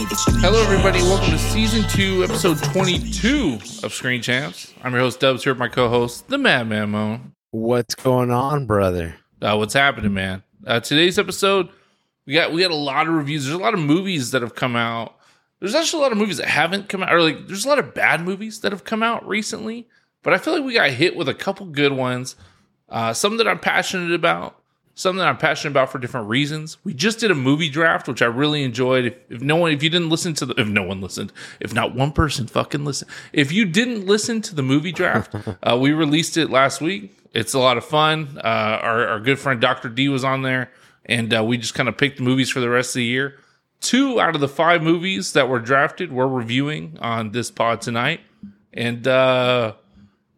Hello, everybody. Welcome to season two, episode 22 of Screen Champs. I'm your host, Dubs, here with my co host, the Madman Moan. What's going on, brother? Uh, what's happening, man? Uh, today's episode, we got we got a lot of reviews. There's a lot of movies that have come out. There's actually a lot of movies that haven't come out, or like there's a lot of bad movies that have come out recently. But I feel like we got hit with a couple good ones. Uh, some that I'm passionate about, something I'm passionate about for different reasons. We just did a movie draft, which I really enjoyed. If, if no one, if you didn't listen to the, if no one listened, if not one person fucking listen, if you didn't listen to the movie draft, uh, we released it last week. It's a lot of fun. Uh, our, our good friend Dr. D was on there, and uh, we just kind of picked the movies for the rest of the year. Two out of the five movies that were drafted we're reviewing on this pod tonight, and uh,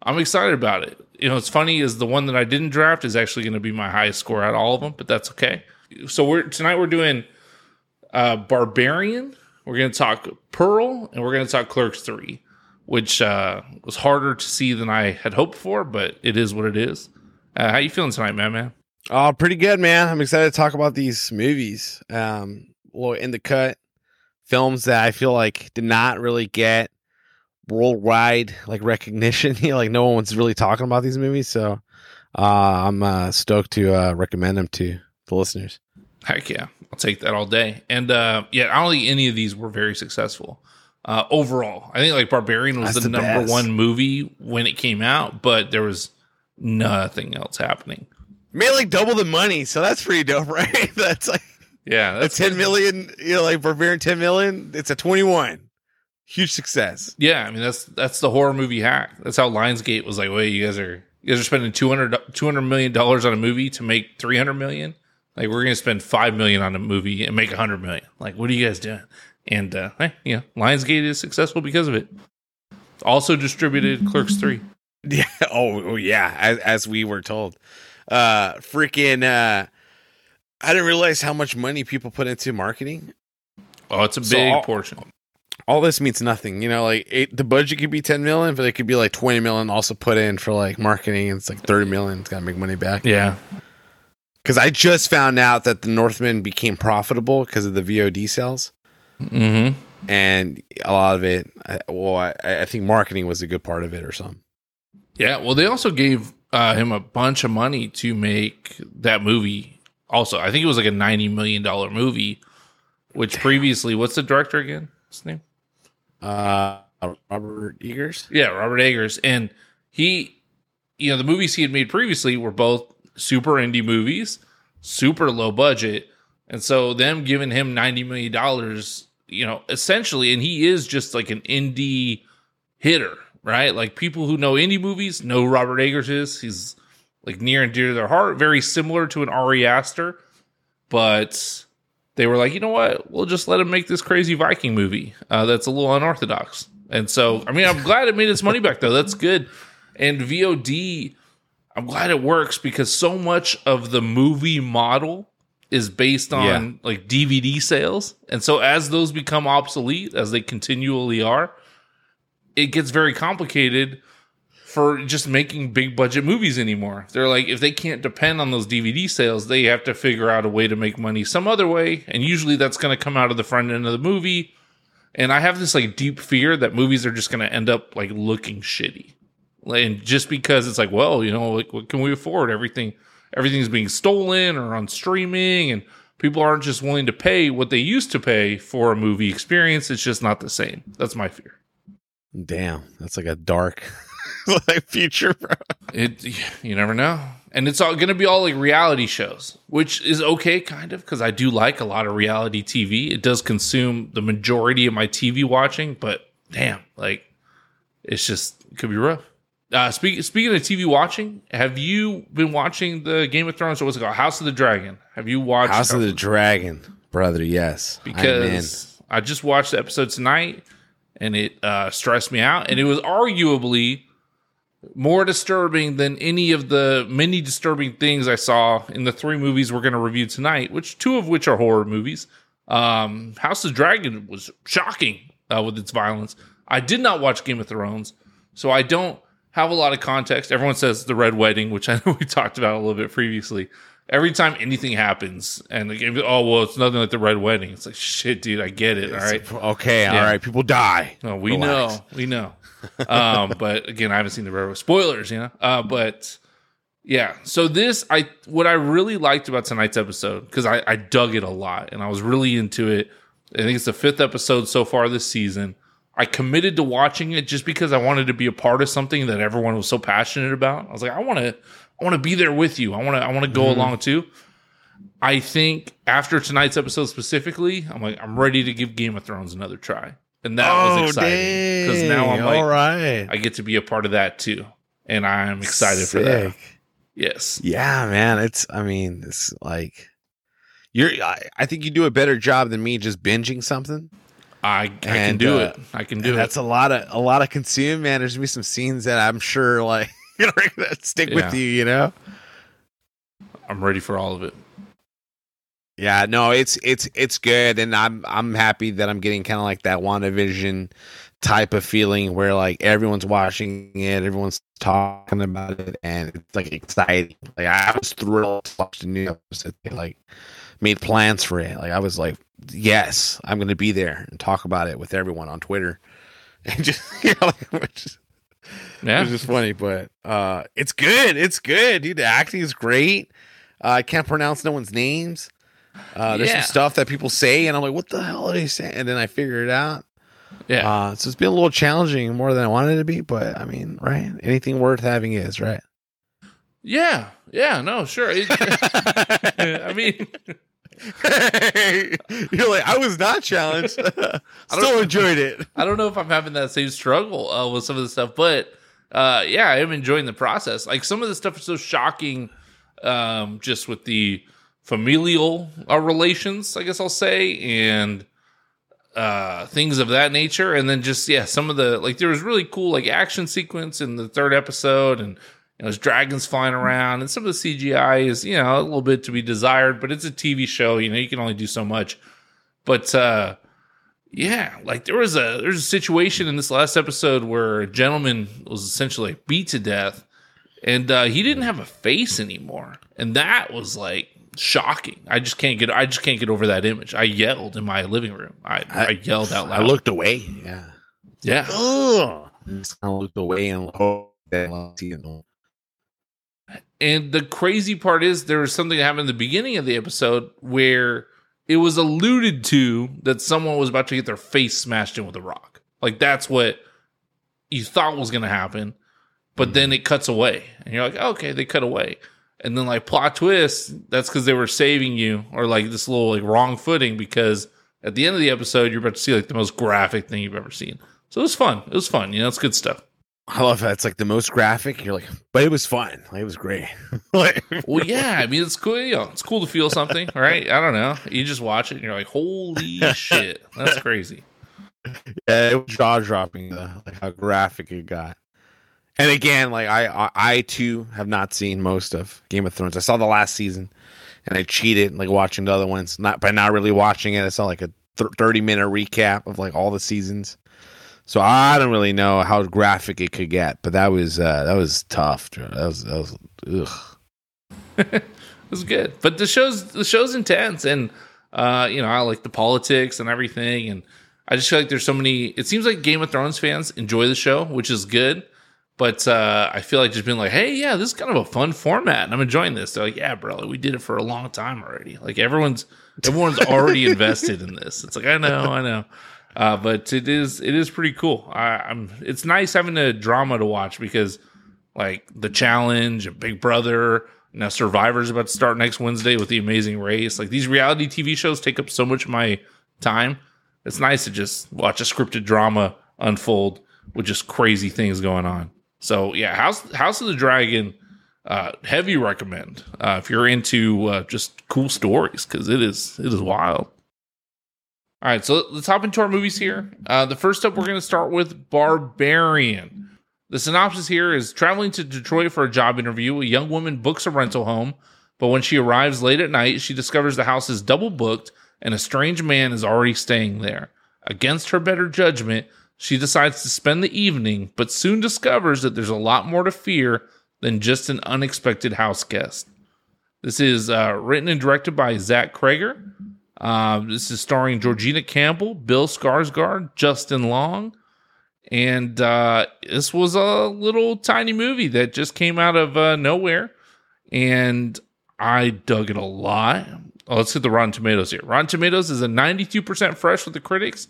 I'm excited about it you know, it's funny is the one that I didn't draft is actually going to be my highest score out of all of them, but that's okay. So we're tonight we're doing uh Barbarian. We're going to talk Pearl, and we're going to talk Clerks Three, which uh, was harder to see than I had hoped for, but it is what it is. Uh, how you feeling tonight, man? Man, Oh, pretty good, man. I'm excited to talk about these movies. Um, well, in the cut films that I feel like did not really get worldwide like recognition. you know, like no one's really talking about these movies, so uh, I'm uh, stoked to uh, recommend them to the listeners. Heck yeah, I'll take that all day. And uh, yeah, I don't think any of these were very successful uh, overall. I think like Barbarian was the, the number best. one movie when it came out, but there was nothing else happening. Made like double the money, so that's pretty dope, right? that's like Yeah, a that's 10 million. You know, like Barbarian 10 million. It's a 21. Huge success. Yeah, I mean that's that's the horror movie hack. That's how Lionsgate was like, wait, you guys are you guys are spending 200 200 million dollars on a movie to make 300 million? Like we're going to spend 5 million on a movie and make 100 million. Like what are you guys doing? And uh hey, know, Lionsgate is successful because of it. Also distributed Clerks 3. Yeah. Oh, oh yeah. As, as we were told. Uh, freaking. Uh, I didn't realize how much money people put into marketing. Oh, it's a So big all- portion. All this means nothing. You know, like it, the budget could be 10 million, but it could be like 20 million also put in for like marketing. And it's like 30 million. It's got to make money back. Yeah. Because I just found out that the Northman became profitable because of the VOD sales. Mhm. And a lot of it, I, well, I, I think marketing was a good part of it or something. Yeah, well they also gave uh, him a bunch of money to make that movie. Also, I think it was like a 90 million dollar movie which previously what's the director again? His name? Uh, Robert Eagers. Yeah, Robert Eggers. And he, you know, the movies he had made previously were both super indie movies, super low budget. And so them giving him $90 million, you know, essentially, and he is just like an indie hitter, right? Like people who know indie movies know Robert Eggers is. He's like near and dear to their heart, very similar to an Ari Aster, but they were like, you know what? We'll just let him make this crazy Viking movie uh, that's a little unorthodox. And so, I mean, I'm glad it made its money back though. That's good. And VOD, I'm glad it works because so much of the movie model is based on Yeah. like DVD sales. And so as those become obsolete, as they continually are, it gets very complicated for just making big budget movies anymore. They're like, if they can't depend on those DVD sales, they have to figure out a way to make money some other way. And usually that's going to come out of the front end of the movie. And I have this like deep fear that movies are just going to end up like looking shitty. And just because it's like, well, you know, like what can we afford? Everything, everything's being stolen or on streaming, and people aren't just willing to pay what they used to pay for a movie experience. It's just not the same. That's my fear. Damn, that's like a dark like future, bro. It you never know. And it's all going to be all like reality shows, which is okay kind of cuz I do like a lot of reality TV. It does consume the majority of my TV watching, but damn, like it's just it could be rough. Uh speak, speaking of TV watching, have you been watching the Game of Thrones or what's it called? House of the Dragon? Have you watched House of the Dragon, brother. Yes, I'm because I just watched the episode tonight and it uh, stressed me out. And it was arguably more disturbing than any of the many disturbing things I saw in the three movies we're going to review tonight, which two of which are horror movies. Um, House of Dragon was shocking uh, with its violence. I did not watch Game of Thrones, so I don't have a lot of context. Everyone says the Red Wedding, which I know we talked about a little bit previously. Every time anything happens, and like, oh well, it's nothing like the Red Wedding. It's like shit, dude. I get it. All right. Okay. All Yeah. right. People die. No, we Relax. know, we know. um, but again, I haven't seen the Red Wedding. Spoilers, you know. Uh, but yeah. So this, I what I really liked about tonight's episode because I, I dug it a lot and I was really into it. I think it's the fifth episode so far this season. I committed to watching it just because I wanted to be a part of something that everyone was so passionate about. I was like, I want to, I want to be there with you. I want to, I want to go along too. I think after tonight's episode specifically, I'm like, I'm ready to give Game of Thrones another try, and that was exciting because now I'm like, Oh, all right. I get to be a part of that too, and I'm excited for that. Yes, Yeah, man. It's. I mean, it's like you're. I, I think you do a better job than me just binging something. I I can do uh, it. I can do it. that's a lot of a lot of consume, man. There's gonna be some scenes that I'm sure like you know that stick Yeah. with you. You know. I'm ready for all of it. Yeah, no, it's it's it's good, and I'm I'm happy that I'm getting kind of like that WandaVision type of feeling where like everyone's watching it, everyone's talking about it, and it's like exciting. Like I was thrilled to watch the new episode. They, like made plans for it. Like I was like, yes, I'm going to be there and talk about it with everyone on Twitter, and just you know, like, which is- Yeah, it was just funny, but uh, it's good. It's good, dude. The acting is great. Uh, I can't pronounce no one's names. Uh, there's Yeah. some stuff that people say, and I'm like, "What the hell are they saying?" And then I figure it out. yeah. Uh, so it's been a little challenging, more than I wanted it to be. But I mean, right? Anything worth having is right. yeah, yeah. No, sure. It- I mean, You're like, I was not challenged. I still enjoyed it. I don't know if I'm having that same struggle uh, with some of the stuff, but uh, yeah, I am enjoying the process. Like some of the stuff is so shocking, um, just with the familial uh, relations, I guess I'll say, and uh, things of that nature. And then just yeah, some of the like there was really cool like action sequence in the third episode, and you know, there's dragons flying around, and some of the CGI is you know a little bit to be desired, but it's a TV show, you know, you can only do so much. But uh, yeah, like there was a there's a situation in this last episode where a gentleman was essentially beat to death, and uh, he didn't have a face anymore, and that was like shocking. I just can't get I just can't get over that image. I yelled in my living room. I, I, I- yelled out loud. I looked away. Yeah. yeah, Ugh. Of looked away and hoped that. And the crazy part is there was something that happened in the beginning of the episode where it was alluded to that someone was about to get their face smashed in with a rock. Like that's what you thought was going to happen, but mm-hmm. then it cuts away, and you're like, okay, they cut away, and then like plot twist, that's because they were saving you, or like this little like wrong footing because at the end of the episode you're about to see like the most graphic thing you've ever seen. So it was fun. It was fun. You know, it's good stuff. I love that. It's like the most graphic. You're like, but it was fun. Like, it was great. like, Well, yeah, I mean, it's cool. You know, it's cool to feel something, right? I don't know. You just watch it and you're like, "Holy shit, that's crazy." yeah, it was jaw dropping. Like how graphic it got. And again, like I, I, I too have not seen most of Game of Thrones. I saw the last season, and I cheated like watching the other ones. Not by not really watching it. I saw like a th- thirty minute recap of like all the seasons. So I don't really know how graphic it could get, but that was uh that was tough. That was that was ugh. It was good, but the show's the show's intense, and uh, you know, I like the politics and everything, and I just feel like there's so many. It seems like Game of Thrones fans enjoy the show, which is good. But uh, I feel like just being like, hey, yeah, this is kind of a fun format, and I'm enjoying this. They're like, yeah, bro, like, we did it for a long time already. Like everyone's everyone's already invested in this. It's like I know, I know, uh, but it is it is pretty cool. I, I'm it's nice having a drama to watch because like the challenge, and Big Brother, now Survivor's about to start next Wednesday with the Amazing Race. Like these reality TV shows take up so much of my time. It's nice to just watch a scripted drama unfold with just crazy things going on. So yeah, House House of the Dragon, uh, heavy recommend uh, if you're into uh, just cool stories because it is it is wild. All right, so let's hop into our movies here. Uh, the first up, we're going to start with Barbarian. The synopsis here is traveling to Detroit for a job interview. A young woman books a rental home, but when she arrives late at night, she discovers the house is double booked and a strange man is already staying there. Against her better judgment, she decides to spend the evening, but soon discovers that there's a lot more to fear than just an unexpected house guest. This is uh, written and directed by Zach Cregger. Uh, this is starring Georgina Campbell, Bill Skarsgård, Justin Long, and uh, this was a little tiny movie that just came out of uh, nowhere, and I dug it a lot. Oh, let's hit the Rotten Tomatoes here. Rotten Tomatoes is a 92% fresh with the critics,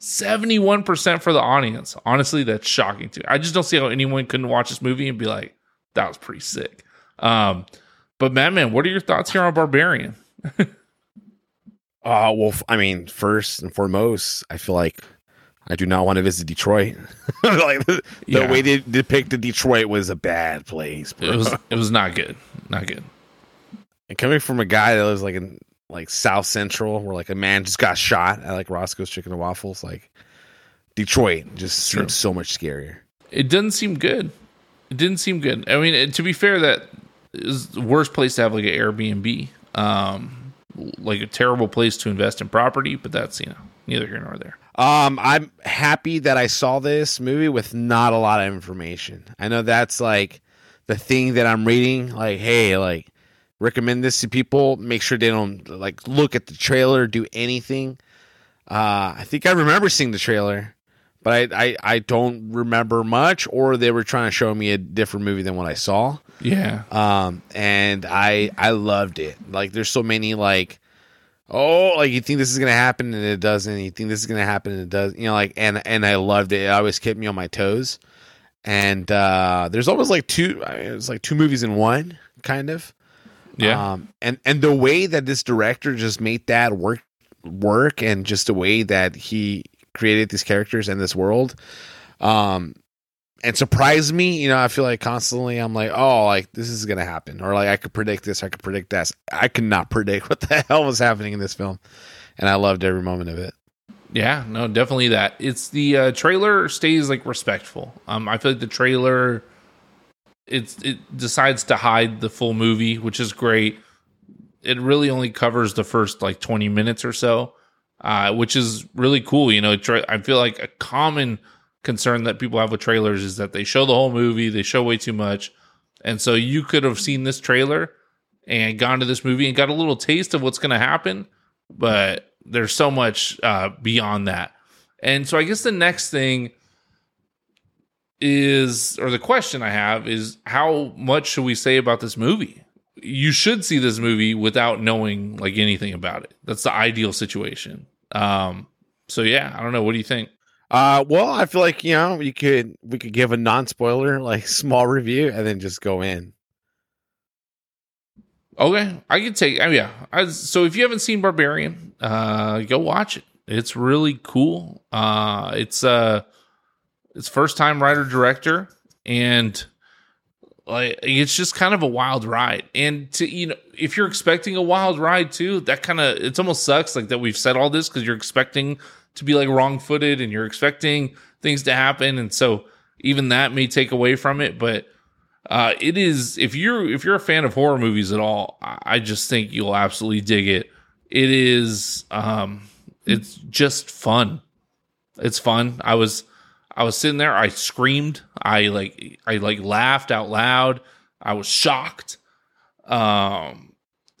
71% for the audience. Honestly, that's shocking too. I just don't see how anyone couldn't watch this movie and be like, that was pretty sick. Um, but Madman, what are your thoughts here on Barbarian? Uh, well, I mean, first and foremost, I feel like I do not want to visit Detroit. like the, Yeah. the way they depicted Detroit was a bad place. Bro. It was it was not good. Not good. and coming from a guy that lives like in like South Central, where like a man just got shot at like Roscoe's Chicken and Waffles, like Detroit just True. seems so much scarier. It doesn't seem good. It didn't seem good. I mean, to be fair, that is the worst place to have like an Airbnb. Um, like a terrible place to invest in property, but that's you know neither here nor there. Um, I'm happy that I saw this movie with not a lot of information. I know that's like the thing that I'm reading. Like, hey, like recommend this to people. Make sure they don't like look at the trailer, do anything. Uh, I think I remember seeing the trailer, but I, I I don't remember much, or they were trying to show me a different movie than what I saw. Yeah, Um, and I I loved it. Like, there's so many like oh, like you think this is gonna happen and it doesn't. You think this is gonna happen and it does. You know, like and and I loved it. It always kept me on my toes. And uh there's almost like two. I mean, It's like two movies in one, kind of. yeah, Um, and and the way that this director just made that work work, and just the way that he created these characters and this world, um, and surprised me. You know, I feel like constantly I'm like, oh, like this is gonna happen, or like I could predict this, I could predict that. I could not predict what the hell was happening in this film, and I loved every moment of it. yeah. No, definitely that. It's the uh, trailer stays like respectful. Um, I feel like the trailer it's it decides to hide the full movie, which is great. It really only covers the first like 20 minutes or so, uh, which is really cool. You know, tra- I feel like a common concern that people have with trailers is that they show the whole movie, they show way too much. And so you could have seen this trailer and gone to this movie and got a little taste of what's going to happen, but there's so much uh, beyond that. And so I guess the next thing is, or the question I have is, how much should we say about this movie? You should see this movie without knowing like anything about it. That's the ideal situation. Um, so yeah, I don't know. What do you think? Uh, well, I feel like you know you could we could give a non spoiler like small review and then just go in. Okay, I could take. Oh yeah. I, so if you haven't seen Barbarian, uh, go watch it. It's really cool. Uh, it's uh, it's first time writer director, and like it's just kind of a wild ride. And to you know, if you're expecting a wild ride too, that kind of it's almost sucks like that we've said all this because you're expecting to be like wrong footed and you're expecting things to happen, and so even that may take away from it, but uh, it is if you're if you're a fan of horror movies at all, I I just think you'll absolutely dig it. It is um it's just fun. It's fun. I was I was sitting there, I screamed, I like I like laughed out loud. I was shocked. Um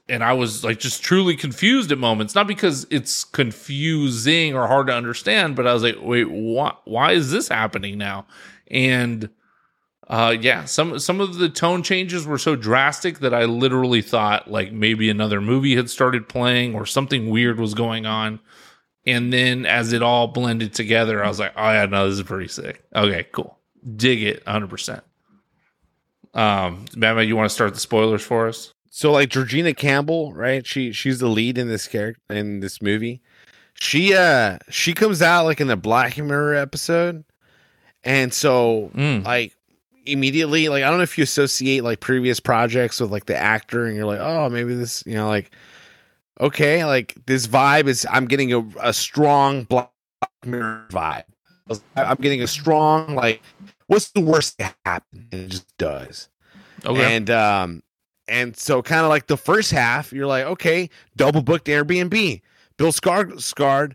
and I was like just truly confused at moments, not because it's confusing or hard to understand, but I was like, wait, why why is this happening now? And uh yeah, some some of the tone changes were so drastic that I literally thought like maybe another movie had started playing or something weird was going on. And then as it all blended together, I was like, oh yeah, no, this is pretty sick. Okay, cool. Dig it 100%. Um, Madman, you want to start the spoilers for us? So like Georgina Campbell, right? She she's the lead in this character in this movie. She uh she comes out like in the Black Mirror episode, and so Mm. like immediately like I don't know if you associate like previous projects with like the actor, and you're like, oh maybe this you know like okay like this vibe is I'm getting a, a strong Black Mirror vibe. I'm getting a strong like what's the worst that happen? And it just does. Okay. And um and so kind of like the first half, you're like, okay, double booked Airbnb. Bill Scar- Scarred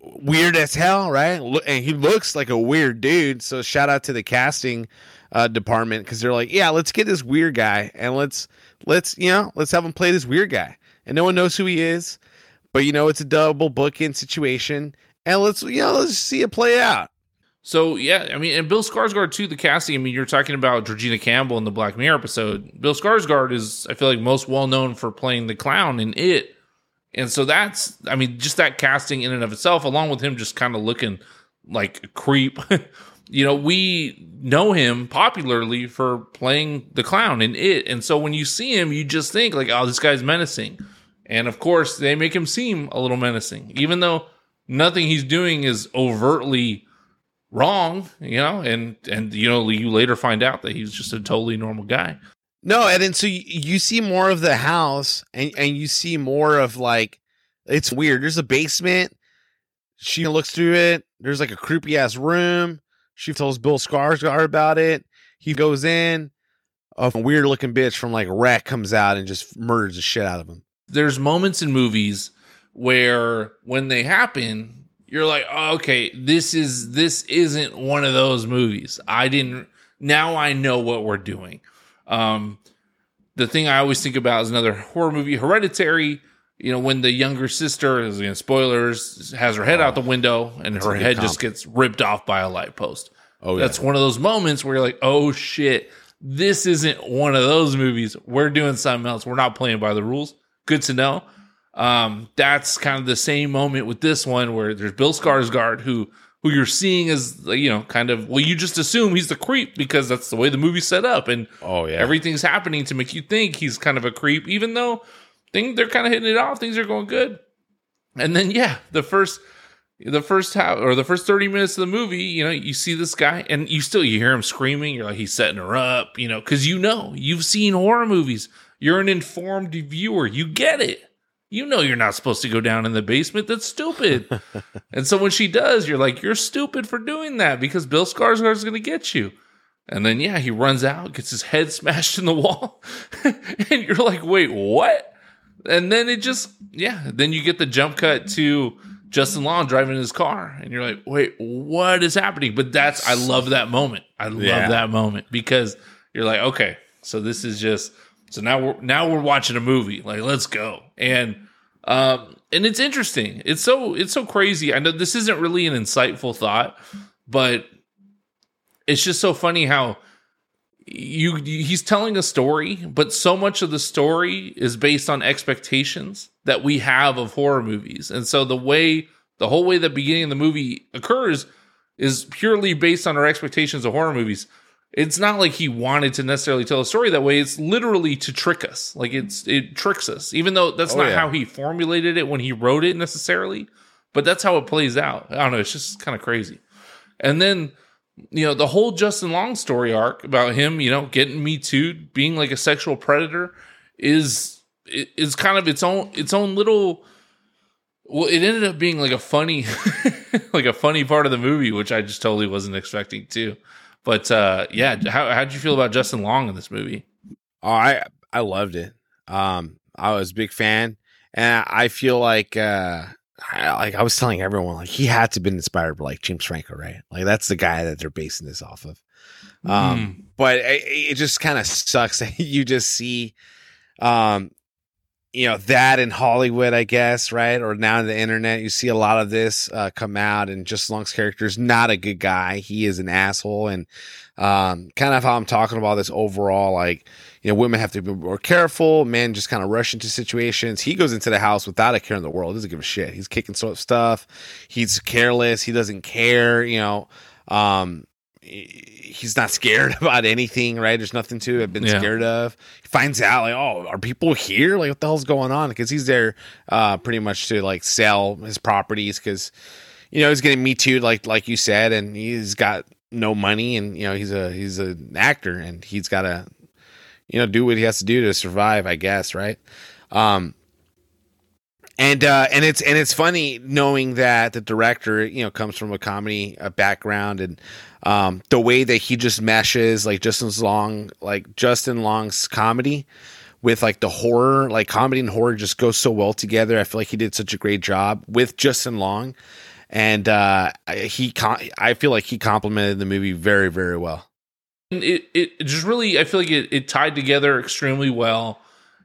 weird as hell, right? And he looks like a weird dude. So shout out to the casting uh, department because they're like, yeah, let's get this weird guy and let's let's you know let's have him play this weird guy, and no one knows who he is, but you know it's a double booking situation, and let's you know let's see it play out. So yeah, I mean, and Bill Skarsgård too. The casting. I mean, you're talking about Georgina Campbell in the Black Mirror episode. Bill Skarsgård is, I feel like, most well known for playing the clown in It, and so that's, I mean, just that casting in and of itself, along with him just kind of looking like a creep. you know, we know him popularly for playing the clown in It, and so when you see him, you just think like, oh, this guy's menacing, and of course they make him seem a little menacing, even though nothing he's doing is overtly wrong, you know, and and you know you later find out that he's just a totally normal guy. No, and then so you, see more of the house, and and you see more of like it's weird. There's a basement. She looks through it. There's like a creepy ass room. She tells Bill Skarsgård about it. He goes in. A weird looking bitch from like Wreck comes out and just murders the shit out of him. There's moments in movies where when they happen, you're like, oh, okay, this is this isn't one of those movies. I didn't now I know what we're doing. Um the thing I always think about is another horror movie, Hereditary. You know, when the younger sister, is again, spoilers, has her head out the window and her head comp. just gets ripped off by a light post. Oh That's one of those moments where you're like, oh shit, this isn't one of those movies. We're doing something else. We're not playing by the rules. Good to know. Um, that's kind of the same moment with this one where there's Bill Skarsgård who who you're seeing as you know kind of well you just assume he's the creep because that's the way the movie's set up and oh yeah. everything's happening to make you think he's kind of a creep even though things they're kind of hitting it off things are going good. And then yeah the first the first half or the first 30 minutes of the movie you know you see this guy and you still you hear him screaming you're like he's setting her up you know because you know you've seen horror movies. You're an informed viewer. You get it. You know you're not supposed to go down in the basement. That's stupid. And so when she does you're like you're stupid for doing that because bill skarsgård is going to get you. And then yeah he runs out gets his head smashed in the wall and you're like wait what and then it just yeah then you get the jump cut to justin long driving his car and you're like wait what is happening? But that's i love that moment. I love Yeah. that moment because you're like okay so this is just so now we're now we're watching a movie. Like let's go. And um and it's interesting. It's so it's so crazy. I know this isn't really an insightful thought but it's just so funny how you he's telling a story but so much of the story is based on expectations that we have of horror movies. And so the way the whole way the beginning of the movie occurs is purely based on our expectations of horror movies. It's not like he wanted to necessarily tell a story that way. It's literally to trick us. Like it's it tricks us even though that's Oh, not yeah. how he formulated it when he wrote it necessarily but that's how it plays out. I don't know. It's just kind of crazy. And then you know the whole Justin Long story arc about him, you know, getting me too, being like a sexual predator, is is kind of its own its own little. Well, it ended up being like a funny, like a funny part of the movie, which I just totally wasn't expecting too. But uh yeah, how how'd you feel about Justin Long in this movie? Oh, I I loved it. Um, I was a big fan, and I feel like uh, I, like I was telling everyone, like he had to have been inspired by like James Franco, right? Like that's the guy that they're basing this off of. Um, but it, it just kind of sucks that you just see, um, you know that in Hollywood, I guess, right? Or now in the internet, you see a lot of this uh, come out, and Justin Long's character is not a good guy. He is an asshole, and um, kind of how I'm talking about this overall, like you know, women have to be more careful. Men just kind of rush into situations. He goes into the house without a care in the world. He doesn't give a shit. He's kicking sort of stuff. He's careless. He doesn't care. You know, um, he's not scared about anything. Right? There's nothing to have been Yeah. scared of. He finds out like, oh, are people here? Like, what the hell's going on? Because he's there, uh, pretty much to like sell his properties because you know he's getting me too, like like you said, and he's got no money, and you know he's a he's an actor, and he's got to you know do what he has to do to survive, I guess, right? Um, and uh, and it's and it's funny knowing that the director you know comes from a comedy uh, background and um, the way that he just meshes like Justin's long like Justin Long's comedy with like the horror, like comedy and horror just goes so well together. I feel like he did such a great job with Justin Long, and uh, he I feel like he complimented the movie very very well. It it just really I feel like it, it tied together extremely well,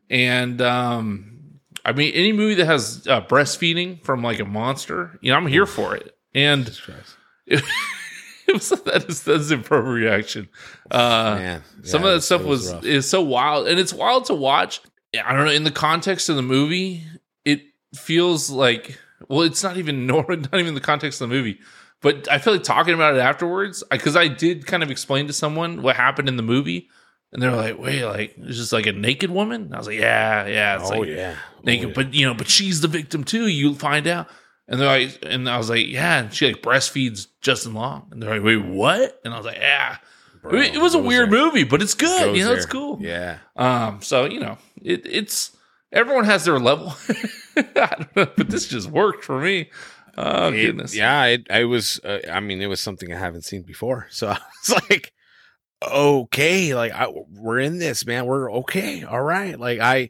and um, I mean any movie that has uh, breastfeeding from like a monster, you know, I'm here for it, and. It, it was that is that's the reaction. Uh, Man, yeah, some of that stuff was, was is so wild, and it's wild to watch. I don't know. In the context of the movie, it feels like well, it's not even nor not even the context of the movie. But I feel like talking about it afterwards because I, I did kind of explain to someone what happened in the movie, and they're like, "Wait, like it's just like a naked woman?" And I was like, "Yeah, yeah, it's oh like yeah, naked, oh, yeah. but you know, but she's the victim too. You find out." And they're like, and I was like, yeah. And she like breastfeeds Justin Long. And they're like, wait, what? And I was like, yeah. Bro, it, it, was a weird there. movie, but it's good. You know, there. it's cool. Yeah. Um. So you know, it, it's everyone has their level. I don't know, but this just worked for me. Oh it, goodness. Yeah. It, I was. Uh, I mean, it was something I haven't seen before. So I was like, okay, like I, we're in this, man. We're okay. All right. Like I,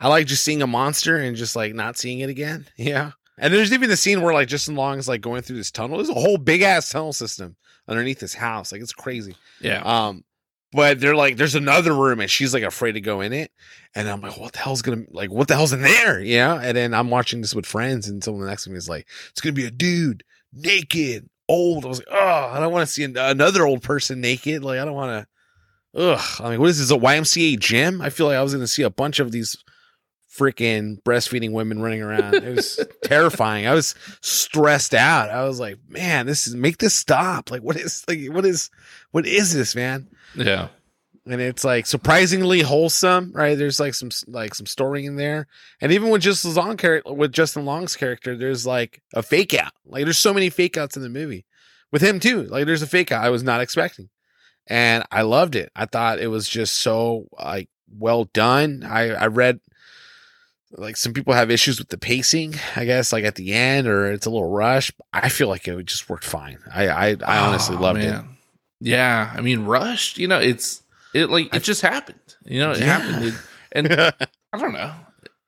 I like just seeing a monster and just like not seeing it again. Yeah. And there's even the scene where like Justin Long is like going through this tunnel. There's a whole big ass tunnel system underneath this house. Like it's crazy. Yeah. Um, but they're like, there's another room, and she's like afraid to go in it. And I'm like, what the hell's gonna like? What the hell's in there? Yeah. And then I'm watching this with friends, and someone next to me is like, it's gonna be a dude naked, old. I was like, oh, I don't want to see another old person naked. Like I don't want to. Ugh. I mean, what is this? A YMCA gym? I feel like I was gonna see a bunch of these freaking breastfeeding women running around. It was terrifying. I was stressed out. I was like, man, this is make this stop. Like, what is like what is what is this, man? Yeah. And it's like surprisingly wholesome, right? There's like some like some story in there, and even with Justin Long character, with Justin Long's character, there's like a fake out. Like there's so many fake outs in the movie with him too. Like there's a fake out I was not expecting, and I loved it. I thought it was just so like well done. I I read like some people have issues with the pacing, I guess, like at the end or it's a little rush. I feel like it just worked fine. I I, I honestly oh, loved man. it. Yeah, I mean, rushed. You know, it's it like it just happened. You know, it yeah. happened, it, and I don't know.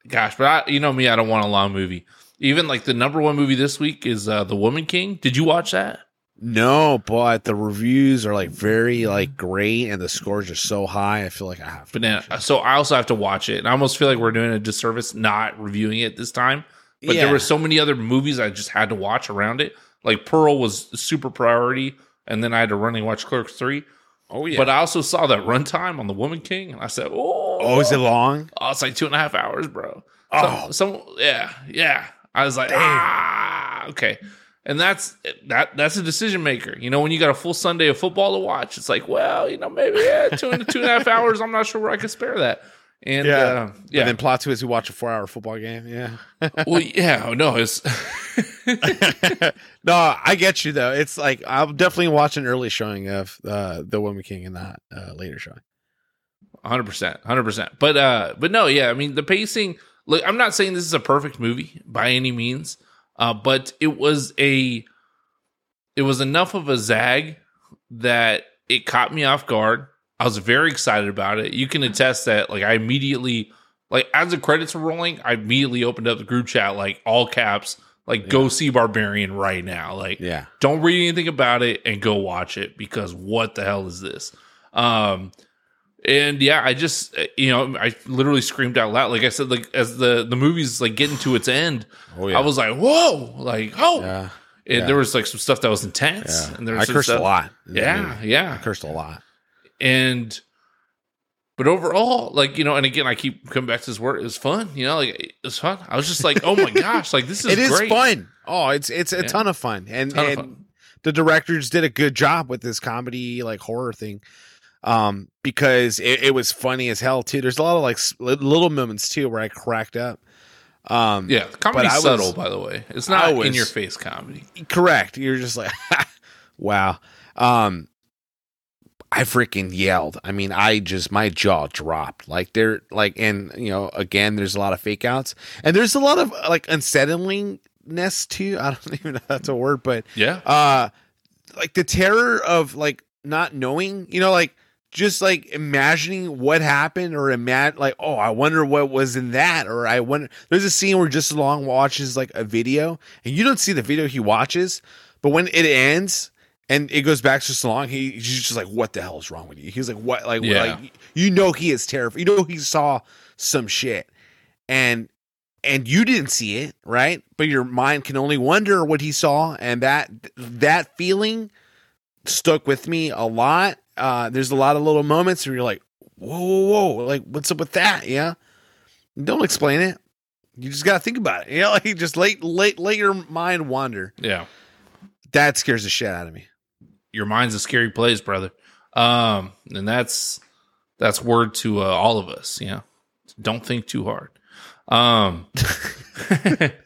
Gosh, but I, you know me, I don't want a long movie. Even like the number one movie this week is uh The Woman King. Did you watch that? No, but the reviews are like very like great, and the scores are so high. I feel like I have. To but so I also have to watch it, and I almost feel like we're doing a disservice not reviewing it this time. But yeah. there were so many other movies I just had to watch around it. Like Pearl was super priority, and then I had to run and watch Clerks three. Oh yeah. But I also saw that runtime on the Woman King, and I said, "Oh, oh, is it long? Oh, it's like two and a half hours, bro." Oh, so, so yeah, yeah. I was like, Damn. ah, okay and that's that that's a decision maker. You know, when you got a full Sunday of football to watch, it's like, well, you know, maybe yeah, two and two and a half hours. I'm not sure where I could spare that. And yeah, uh, yeah. And then plot twist, we watch a four hour football game. Yeah. well, yeah. No, it's no. I get you though. It's like I'll definitely watch an early showing of uh, the Woman King and not uh, later showing. Hundred percent, hundred percent. But uh, but no, yeah. I mean, the pacing. Look, I'm not saying this is a perfect movie by any means. Uh, but it was a it was enough of a zag that it caught me off guard. I was very excited about it. You can attest that like I immediately like as the credits were rolling, I immediately opened up the group chat like all caps like yeah. go see Barbarian right now. Like yeah. don't read anything about it and go watch it because what the hell is this? Um and yeah, I just uh, you know I literally screamed out loud. Like I said, like as the the movie's like getting to its end, oh, yeah. I was like, whoa, like oh. Yeah. And yeah. there was like some stuff that was intense, and there was I cursed stuff, a lot. Yeah, yeah, I cursed a lot. And but overall, like you know, and again, I keep coming back to this word. It was fun, you know, like it was fun. I was just like, oh my gosh, like this is it is great. fun. Oh, it's it's a ton of fun, and and fun. the directors did a good job with this comedy like horror thing um, because it, it, was funny as hell too. There's a lot of like little moments too where I cracked up. Um, yeah, comedy's subtle, by the way. It's not was, in your face comedy. Correct. You're just like, wow. Um, I freaking yelled. I mean, I just my jaw dropped. Like there, like, and you know, again, there's a lot of fake outs, and there's a lot of like unsettlingness too. I don't even know if that's a word, but yeah, uh, like the terror of like not knowing. You know, like just like imagining what happened or imagine like oh i wonder what was in that or i wonder there's a scene where Justin Long watches like a video and you don't see the video he watches but when it ends and it goes back to long he, he's just like what the hell is wrong with you he's like what like, Yeah. like you know he is terrified you know he saw some shit and and you didn't see it right but your mind can only wonder what he saw and that that feeling stuck with me a lot uh there's a lot of little moments where you're like whoa whoa whoa like what's up with that yeah don't explain it you just gotta think about it you know like just let let let your mind wander Yeah. that scares the shit out of me Your mind's a scary place, brother. Um, and that's that's word to uh, all of us. You know, don't think too hard. Um,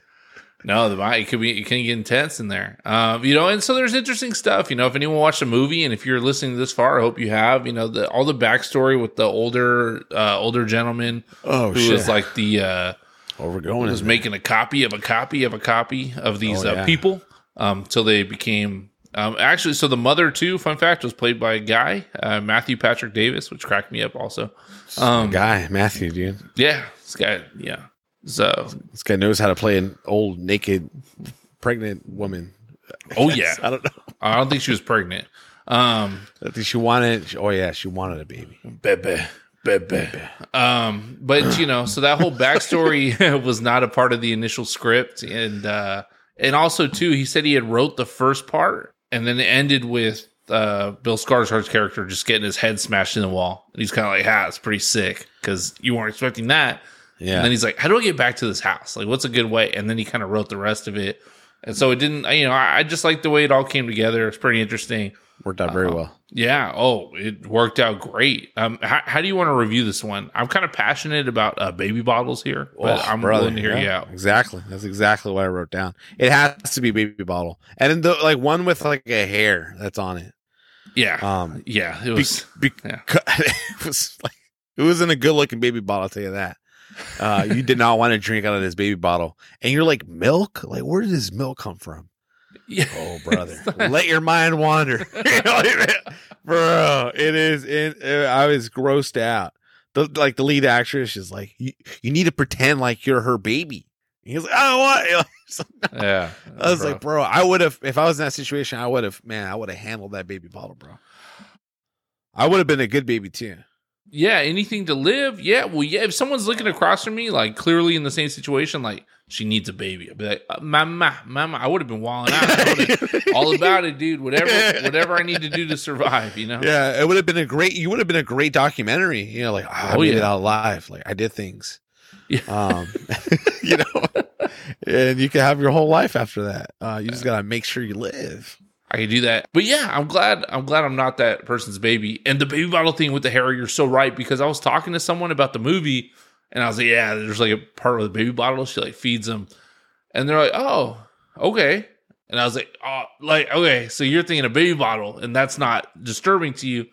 no, the it could be it can get intense in there. Um, you know, and so there's interesting stuff. You know, if anyone watched a movie, and if you're listening this far, I hope you have. You know, the all the backstory with the older uh, older gentleman oh who was like the uh, oh we're going was in making a copy of a copy of a copy of these Oh, uh, yeah. people um, till they became um, actually. So the mother too. Fun fact was played by a guy, uh, Matthew Patrick Davis, which cracked me up. Also, um, guy matthew dude yeah, this guy, yeah. So, this guy knows how to play an old naked pregnant woman oh yeah, i don't know I don't think she was pregnant. Um, I think she wanted oh yeah she wanted a baby Bebe. Bebe. Um, but you know, so that whole backstory was not a part of the initial script, and uh, and also too, he said he had wrote the first part, and then it ended with uh, Bill Skarsgård's character just getting his head smashed in the wall, and he's kind of like, "Ha, it's pretty sick," because you weren't expecting that. Yeah And then he's like, "How do I get back to this house? Like, what's a good way?" And then he kind of wrote the rest of it, and so it didn't. You know, I, I just like the way it all came together. It's pretty interesting. worked out very well Yeah. Oh, it worked out great. Um, how, how do you want to review this one? I'm kind of passionate about uh, baby bottles here, but Oh, I'm brother, willing to hear yeah, you out. Exactly. That's exactly what I wrote down. It has to be baby bottle, and then the like one with like a hair that's on it. Yeah. Um, yeah. It be- was. be- yeah. it was like it wasn't a good looking baby bottle. I'll tell you that. Uh, you did not want to drink out of this baby bottle, and you're like milk. Like where did this milk come from? Yeah. Oh, brother, let your mind wander, You know, bro. It is. It, I was grossed out. The, like the lead actress is like, you, you need to pretend like you're her baby. And He's like, I don't want. it." Yeah. I was bro. like, bro, I would have if I was in that situation. I would have, man, I would have handled that baby bottle, bro. I would have been a good baby too. Yeah. Anything to live. Yeah. Well, yeah. If someone's looking across from me, like clearly in the same situation, like she needs a baby, I'd be like, uh, mama, mama. I would have been walling out. All about it, dude. Whatever, whatever I need to do to survive. You know. Yeah, it would have been a great. You would have been a great documentary. You know, like oh, I Oh, made it out alive. Like I did things. Yeah. Um, you know, and you can have your whole life after that. Uh, you just gotta make sure you live. I can do that. But yeah, I'm glad I'm glad I'm not that person's baby. And the baby bottle thing with the hair, you're so right because I was talking to someone about the movie and I was like, yeah, there's like a part of the baby bottle she like feeds them. And they're like, "Oh, okay." And I was like, "Oh, like okay, so you're thinking a baby bottle and that's not disturbing to you."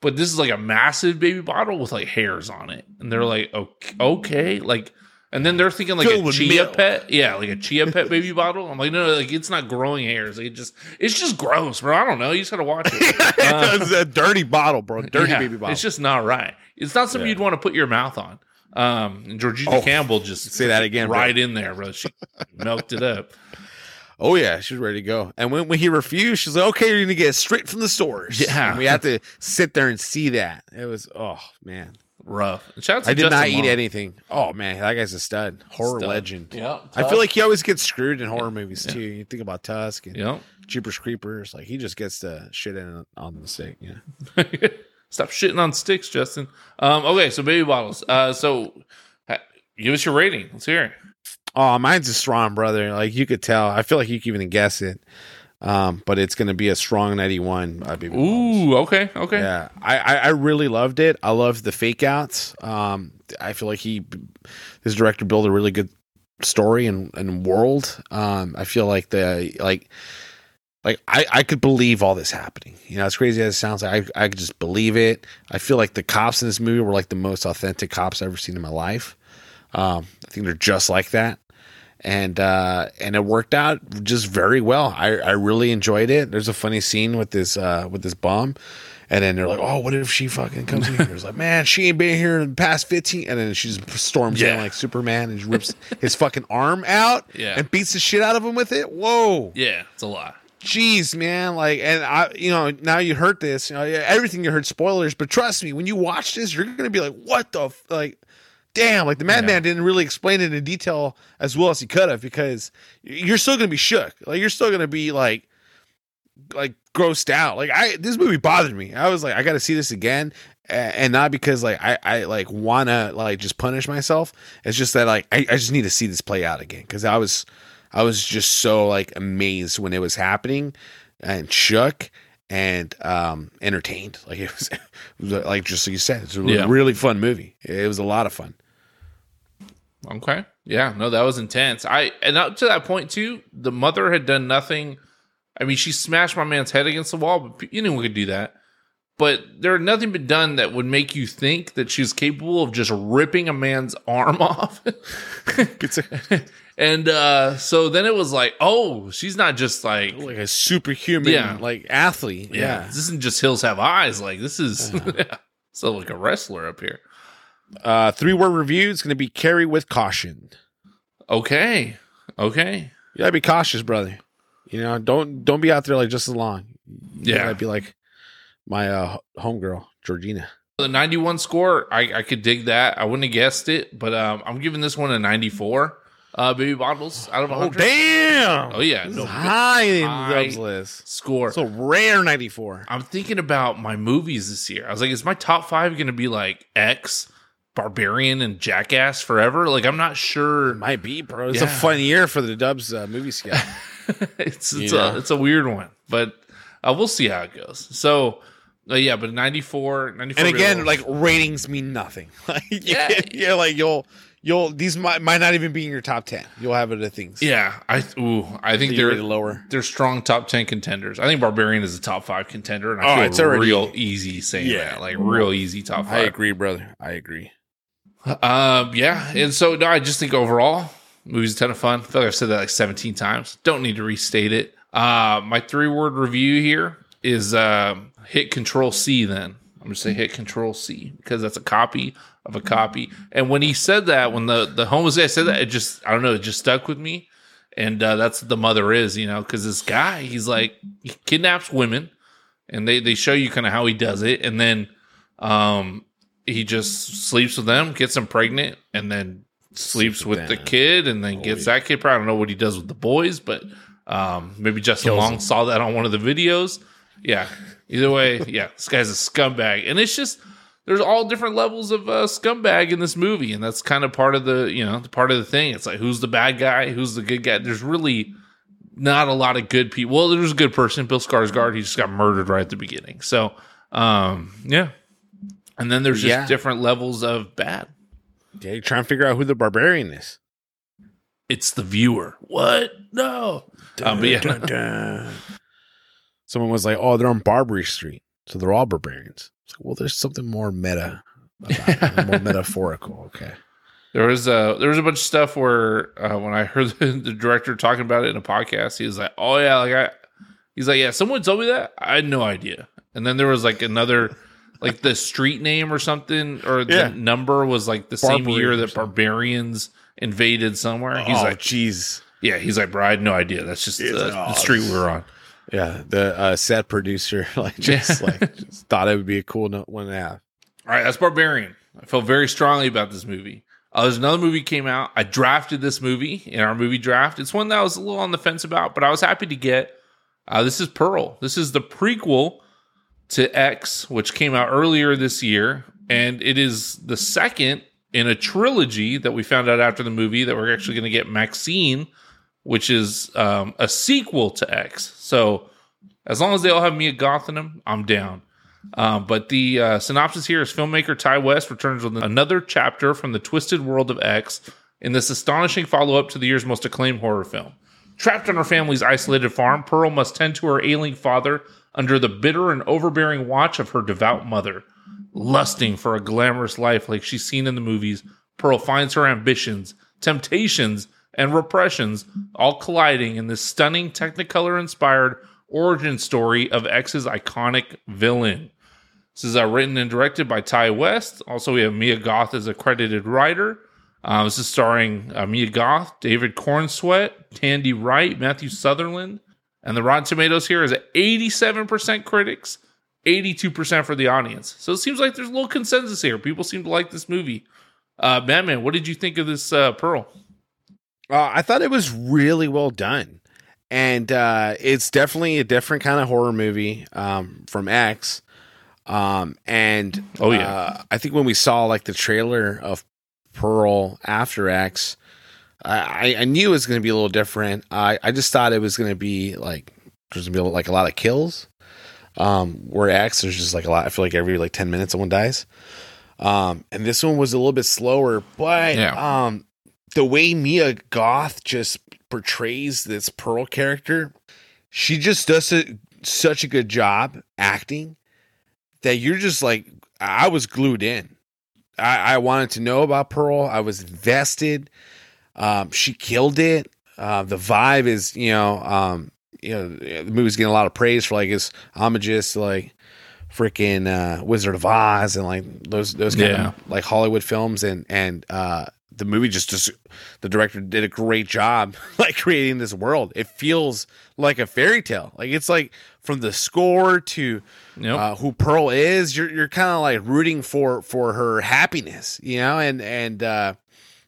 But this is like a massive baby bottle with like hairs on it. And they're like, "Okay, okay." Like and then they're thinking like Filled a chia milk. pet. Yeah, like a chia pet baby bottle. I'm like, no, no, like it's not growing hairs. Like, it just it's just gross, bro. I don't know. You just gotta watch it. Uh, it's a dirty bottle, bro. Dirty yeah, baby bottle. It's just not right. It's not something Yeah. you'd want to put your mouth on. Um, and Georgina Oh, Campbell just say that again, bro. right in there, bro. She milked it up. oh yeah, she's ready to go. And when, when he refused, she's like, "Okay, you're gonna get it straight from the stores." Yeah. and we had to sit there and see that. It was oh man, Rough. Shout out to I did Justin not eat Long. anything. Oh man, that guy's a stud, horror Stud. legend. Yeah, I feel like he always gets screwed in horror movies Yeah. too. You think about Tusk and Yep. Jeepers Creepers, like he just gets the shit in on the stick. Yeah. Stop shitting on sticks, Justin. Um, okay, so baby bottles. Uh, so ha- give us your rating. Let's hear it. Oh, mine's a strong brother. Like you could tell. I feel like you can even guess it. Um, but it's gonna be a strong ninety one. Uh, baby Bottles. Ooh, okay, okay. Yeah, I, I I really loved it. I loved the fake outs. Um, I feel like he, his director built a really good story and, and world. Um, I feel like the like, like I I could believe all this happening. You know, as crazy as it sounds, like I I could just believe it. I feel like the cops in this movie were like the most authentic cops I've ever seen in my life. Um, I think they're just like that. And uh, and it worked out just very well. I, I really enjoyed it. There's a funny scene with this uh, with this bum, And then they're like, "Oh, what if she fucking comes in here?" It's like, "Man, she ain't been here in the past 15." And then she just storms Yeah. in like Superman and rips his fucking arm out Yeah. and beats the shit out of him with it. Whoa, Yeah, it's a lot. jeez, man! Like, and I, you know, now you heard this, you know, everything you heard spoilers, but trust me, when you watch this, you're gonna be like, "What the f-? like." Damn, like the Madman didn't really explain it in detail as well as he could have because you're still gonna be shook. Like you're still gonna be like like grossed out. Like I this movie bothered me. I was like, I got to see this again, and not because like I I like wanna like just punish myself. It's just that like I, I just need to see this play out again because I was I was just so like amazed when it was happening and shook and um entertained. Like it was, it was like just like you said, it's a Yeah. really fun movie. It was a lot of fun. Okay. Yeah, no, that was intense. I and up to that point too, the mother had done nothing. I mean, she smashed my man's head against the wall, but anyone could do that. But there had nothing been done that would make you think that she's capable of just ripping a man's arm off. And uh so then it was like, oh, she's not just like like a superhuman Yeah. like athlete. yeah, yeah. this isn't just hills have eyes. Like this is so like a wrestler up here. Uh, three word review is going to be carry with caution. Okay. Okay. You gotta be cautious, brother. You know, don't don't be out there like just as long. You Yeah. gotta be like my uh, homegirl Georgina. The 91 score, I, I could dig that. I wouldn't have guessed it, but um, I'm giving this one a 94. Uh, baby bottles out of Oh 100 damn! Oh, yeah. No, high in Dubs list. score. So rare ninety four. I'm thinking about my movies this year. I was like, is my top five going to be like X, Barbarian, and Jackass forever? Like, I'm not sure. Might be, bro. It's Yeah. a fun year for the Dubs uh, movie scale. it's You it's know? a it's a weird one, but uh, we'll see how it goes. So, uh, yeah, but 94, 94 and again, like ratings mean nothing. Like Yeah. yeah, like you'll you'll these might might not even be in your top ten. You'll have other things. yeah, I ooh, I think you're they're lower. they're strong top 10 contenders. I think Barbarian is a top 5 contender and I Oh, feel it's already- real easy saying Yeah. that. Like real easy top 5. I agree, brother. I agree. Um yeah, and so no, I just think overall movie's a ton of fun. I feel like I've said that like 17 times. Don't need to restate it. Uh my three word review here is um hit control C then. I'm gonna say hit control C because that's a copy of a copy. And when he said that, when the the homeless guy said that, it just I don't know, it just stuck with me. And uh, that's what the mother is, you know, because this guy, he's like he kidnaps women, and they they show you kind of how he does it, and then um he just sleeps with them, gets them pregnant, and then sleeps with the kid, and then gets that kid. Probably I don't know what he does with the boys, but um maybe Justin Kills Long them. saw that on one of the videos. Yeah. Either way, yeah, this guy's a scumbag, and it's just there's all different levels of uh, scumbag in this movie, and that's kind of part of the you know the part of the thing. It's like who's the bad guy, who's the good guy. There's really not a lot of good people. Well, there's a good person, Bill Skarsgård. He just got murdered right at the beginning. So, um, yeah. And then there's just Yeah. different levels of bad. Yeah, you're trying to figure out who the barbarian is. It's the viewer. What? No. Um, but yeah. Someone was like, "Oh, they're on Barbary Street, so they're all barbarians." It's like, well, there's something more meta, about it, more metaphorical. Okay, There was a there was a bunch of stuff where uh, when I heard the, the director talking about it in a podcast, he was like, "Oh yeah, like I," he's like, "Yeah, someone told me that. I had no idea." And then there was like another, like the street name or something, or the Yeah. number was like the same year that barbarians invaded somewhere. He's oh, like, jeez, "Yeah," he's like, "Bro, I had no idea. That's just the, like, the "Oh, street we were on." yeah. The uh, set producer like just Yeah. like just thought it would be a cool one to have. All right, that's Barbarian. I felt very strongly about this movie. Uh, there's another movie came out. I drafted this movie in our movie draft. It's one that I was a little on the fence about, but I was happy to get. Uh, this is Pearl. This is the prequel to X, which came out earlier this year, and it is the second in a trilogy that we found out after the movie that we're actually going to get Maxine, which is um, a sequel to X. So as long as they all have Mia Goth in them, I'm down. Um, but the uh, synopsis here is filmmaker Ti West returns with another chapter from the twisted world of X in this astonishing follow up to the year's most acclaimed horror film. Trapped on her family's isolated farm, Pearl must tend to her ailing father under the bitter and overbearing watch of her devout mother. Lusting for a glamorous life like she's seen in the movies, Pearl finds her ambitions, temptations, and repressions all colliding in this stunning Technicolor inspired origin story of X's iconic villain. This is uh, written and directed by Ti West. Also, we have Mia Goth as a credited writer. Uh, this is starring uh, Mia Goth, David Corenswet, Tandi Wright, Matthew Sutherland, and the Rotten Tomatoes here is at 87% critics, 82% for the audience. So it seems like there's a little consensus here. People seem to like this movie. Uh, Madman, what did you think of this uh, Pearl? Uh, I thought it was really well done, and uh, it's definitely a different kind of horror movie um, from X. Um, and Oh, yeah. uh, I think when we saw like the trailer of Pearl After X, I, I knew it was going to be a little different. I, I just thought it was going to be like there's going to be like a lot of kills. Um, where X there's just like a lot. I feel like every like ten minutes someone dies. Um, and this one was a little bit slower, but Yeah. um, the way Mia Goth just portrays this Pearl character, she just does a, such a good job acting that you're just like I was glued in. I, I wanted to know about Pearl. I was invested. Um, she killed it. Uh, the vibe is, you know, um, you know, the movie's getting a lot of praise for like its homages to like freaking uh, Wizard of Oz and like those those kind Yeah. of like Hollywood films and and uh, the movie just just the director did a great job like creating this world. It feels like a fairy tale. Like it's like from the score to Yep. uh, who Pearl is, you're you're kind of like rooting for for her happiness, you know, and and uh,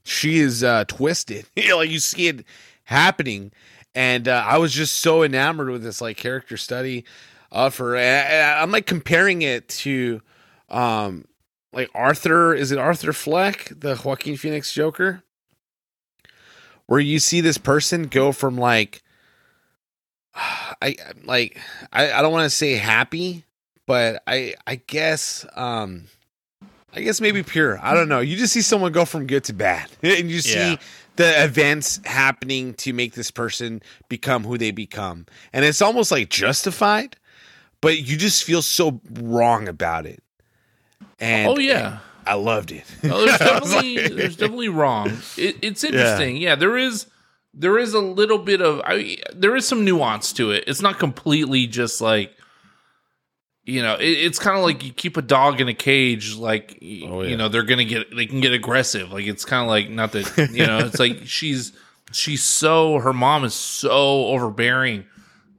she is uh, twisted. you know, like you see it happening, and uh, I was just so enamored with this like character study of her. And, and I'm like comparing it to, um, like Arthur. Is it Arthur Fleck, the Joaquin Phoenix Joker? Where you see this person go from like I like I, I don't want to say happy, but I I guess um I guess maybe pure. I don't know. You just see someone go from good to bad. And you see Yeah. the events happening to make this person become who they become. And it's almost like justified, but you just feel so wrong about it. And oh yeah. I loved it. Oh, there's definitely like- there's definitely wrong. It, it's interesting. Yeah. there is there is a little bit of I, there is some nuance to it. It's not completely just like you know, it, it's kind of like you keep a dog in a cage, like Oh, yeah. you know they're gonna get they can get aggressive. Like it's kind of like not that you know it's like she's she's so her mom is so overbearing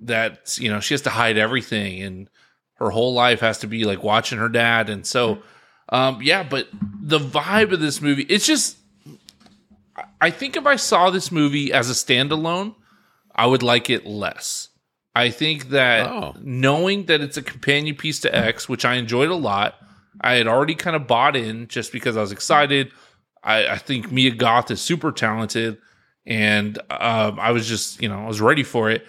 that you know she has to hide everything and her whole life has to be like watching her dad and so um yeah but the vibe of this movie it's just I- i think if i saw this movie as a standalone i would like it less i think that Oh. knowing that it's a companion piece to x which i enjoyed a lot i had already kind of bought in just because i was excited i, I think mia goth is super talented and um, i was just you know i was ready for it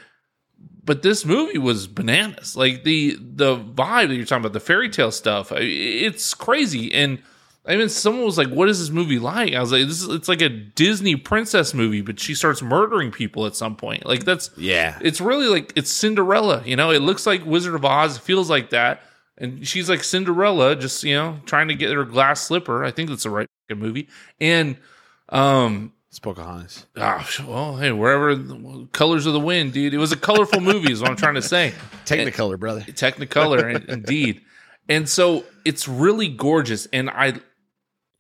but this movie was bananas. Like the the vibe that you're talking about, the fairy tale stuff, it's crazy. And I mean, someone was like, "What is this movie like?" I was like, "This is it's like a Disney princess movie, but she starts murdering people at some point. Like that's yeah. it's really like it's Cinderella. You know, it looks like Wizard of Oz, it feels like that, and she's like Cinderella, just you know, trying to get her glass slipper. I think that's the right movie. And um, It's Pocahontas. Ah, well, hey, wherever colors of the wind, dude. It was a colorful movie, is what I'm trying to say. Technicolor, brother. Technicolor, indeed. And so it's really gorgeous, and I,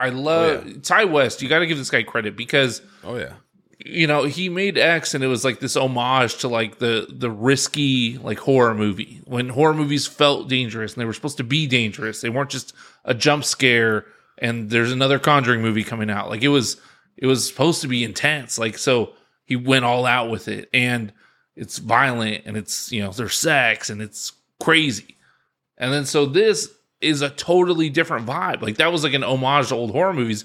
I oh, love Oh, Ti West. You got to give this guy credit because Oh yeah. you know he made X, and it was like this homage to like the the risky like horror movie when horror movies felt dangerous and they were supposed to be dangerous. They weren't just a jump scare. And there's another Conjuring movie coming out. Like it was it was supposed to be intense. Like so he went all out with it and it's violent and it's you know there's sex and it's crazy. And then so this is a totally different vibe. Like that was like an homage to old horror movies.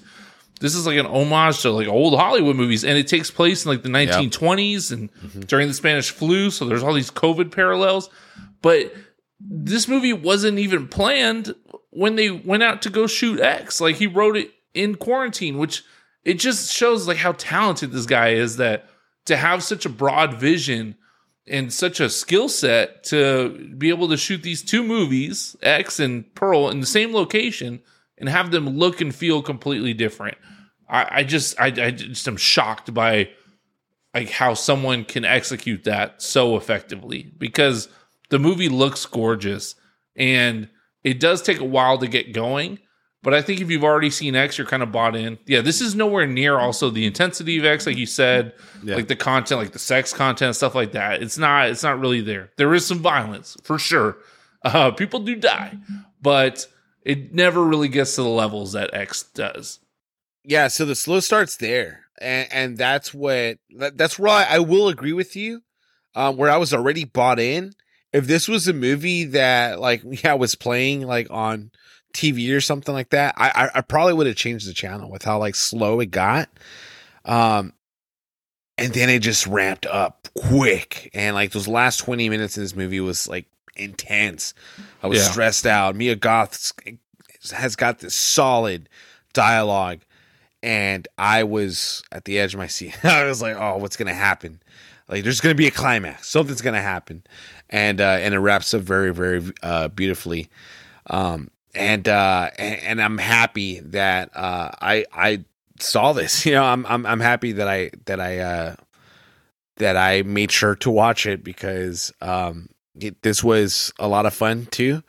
This is like an homage to like old Hollywood movies, and it takes place in like the 1920s and mm-hmm. during the Spanish flu. So there's all these COVID parallels. But this movie wasn't even planned when they went out to go shoot X. Like he wrote it in quarantine, which it just shows like how talented this guy is that to have such a broad vision and such a skill set to be able to shoot these two movies, X and Pearl, in the same location and have them look and feel completely different. I, I just I, I just am shocked by like how someone can execute that so effectively because the movie looks gorgeous and it does take a while to get going. But I think if you've already seen X, you're kind of bought in. Yeah, this is nowhere near also the intensity of X, like you said, Yeah. like the content, like the sex content, stuff like that. It's not. It's not really there. There is some violence for sure. Uh, people do die, but it never really gets to the levels that X does. yeah so the slow starts there and and that's what that's where I, I will agree with you um where i was already bought in if this was a movie that like yeah was playing like on tv or something like that i i, I probably would have changed the channel with how like slow it got. Um and then it just ramped up quick. And like those last 20 minutes in this movie was like intense. I was Yeah. stressed out. Mia goth has got this solid dialogue. And i was at the edge of my seat. I was like oh what's gonna happen? Like there's gonna be a climax. Something's gonna happen. And uh and it wraps up very very uh beautifully. Um and uh and, and i'm happy that uh i i saw this you know i'm i'm, I'm happy that i that i uh that i made sure to watch it because um it, this was a lot of fun too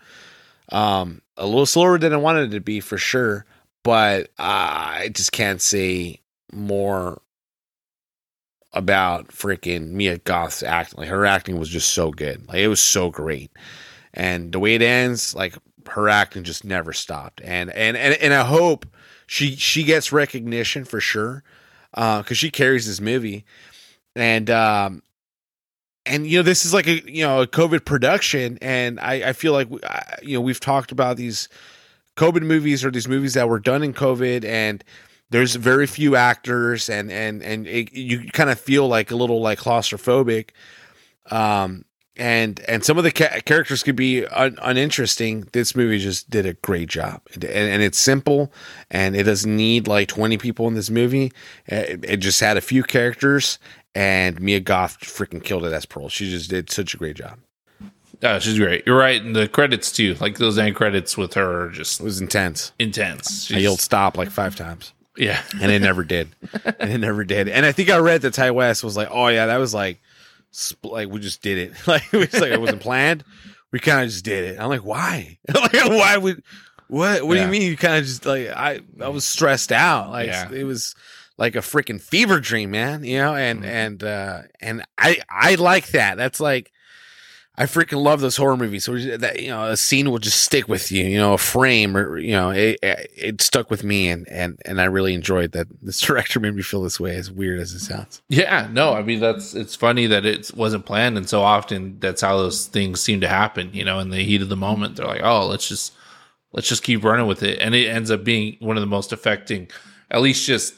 um a little slower than i wanted it to be for sure but i just can't say more about freaking Mia Goth's acting. Like her acting was just so good. Like it was so great. And the way it ends, like her acting just never stopped. And and and, and I hope she she gets recognition for sure. Uh, cuz she carries this movie. And um and you know this is like a you know a COVID production and I I feel like I- you know we've talked about these COVID movies or these movies that were done in COVID and there's very few actors and and and it, you kind of feel like a little like claustrophobic um and and some of the ca- characters could be un- uninteresting this movie just did a great job and, and it's simple and it doesn't need like 20 people in this movie it, it just had a few characters and Mia Goth freaking killed it as Pearl she just did such a great job Uh, she's great. You're right. And the credits too, like those end credits with her just it was intense intense. I She's- yelled stop like five times yeah. and it never did. and it never did. And I think I read that Ti West was like, "Oh yeah, that was like, sp- like we just did it. like it was like it wasn't planned. We kind of just did it." I'm like, "Why? like why would? What? What Yeah. do you mean? You kind of just like I? I was stressed out. Like Yeah. it was." Like a freaking fever dream, man, you know, and Mhm. and uh and I I like that. That's like I freaking love those horror movies. So that you know, a scene will just stick with you. You know, a frame or you know, it it stuck with me, and and and I really enjoyed that. This director made me feel this way, as weird as it sounds. Yeah, no, I mean that's it's funny that it wasn't planned, and so often that's how those things seem to happen. You know, in the heat of the moment, they're like, "Oh, let's just let's just keep running with it," and it ends up being one of the most affecting, at least just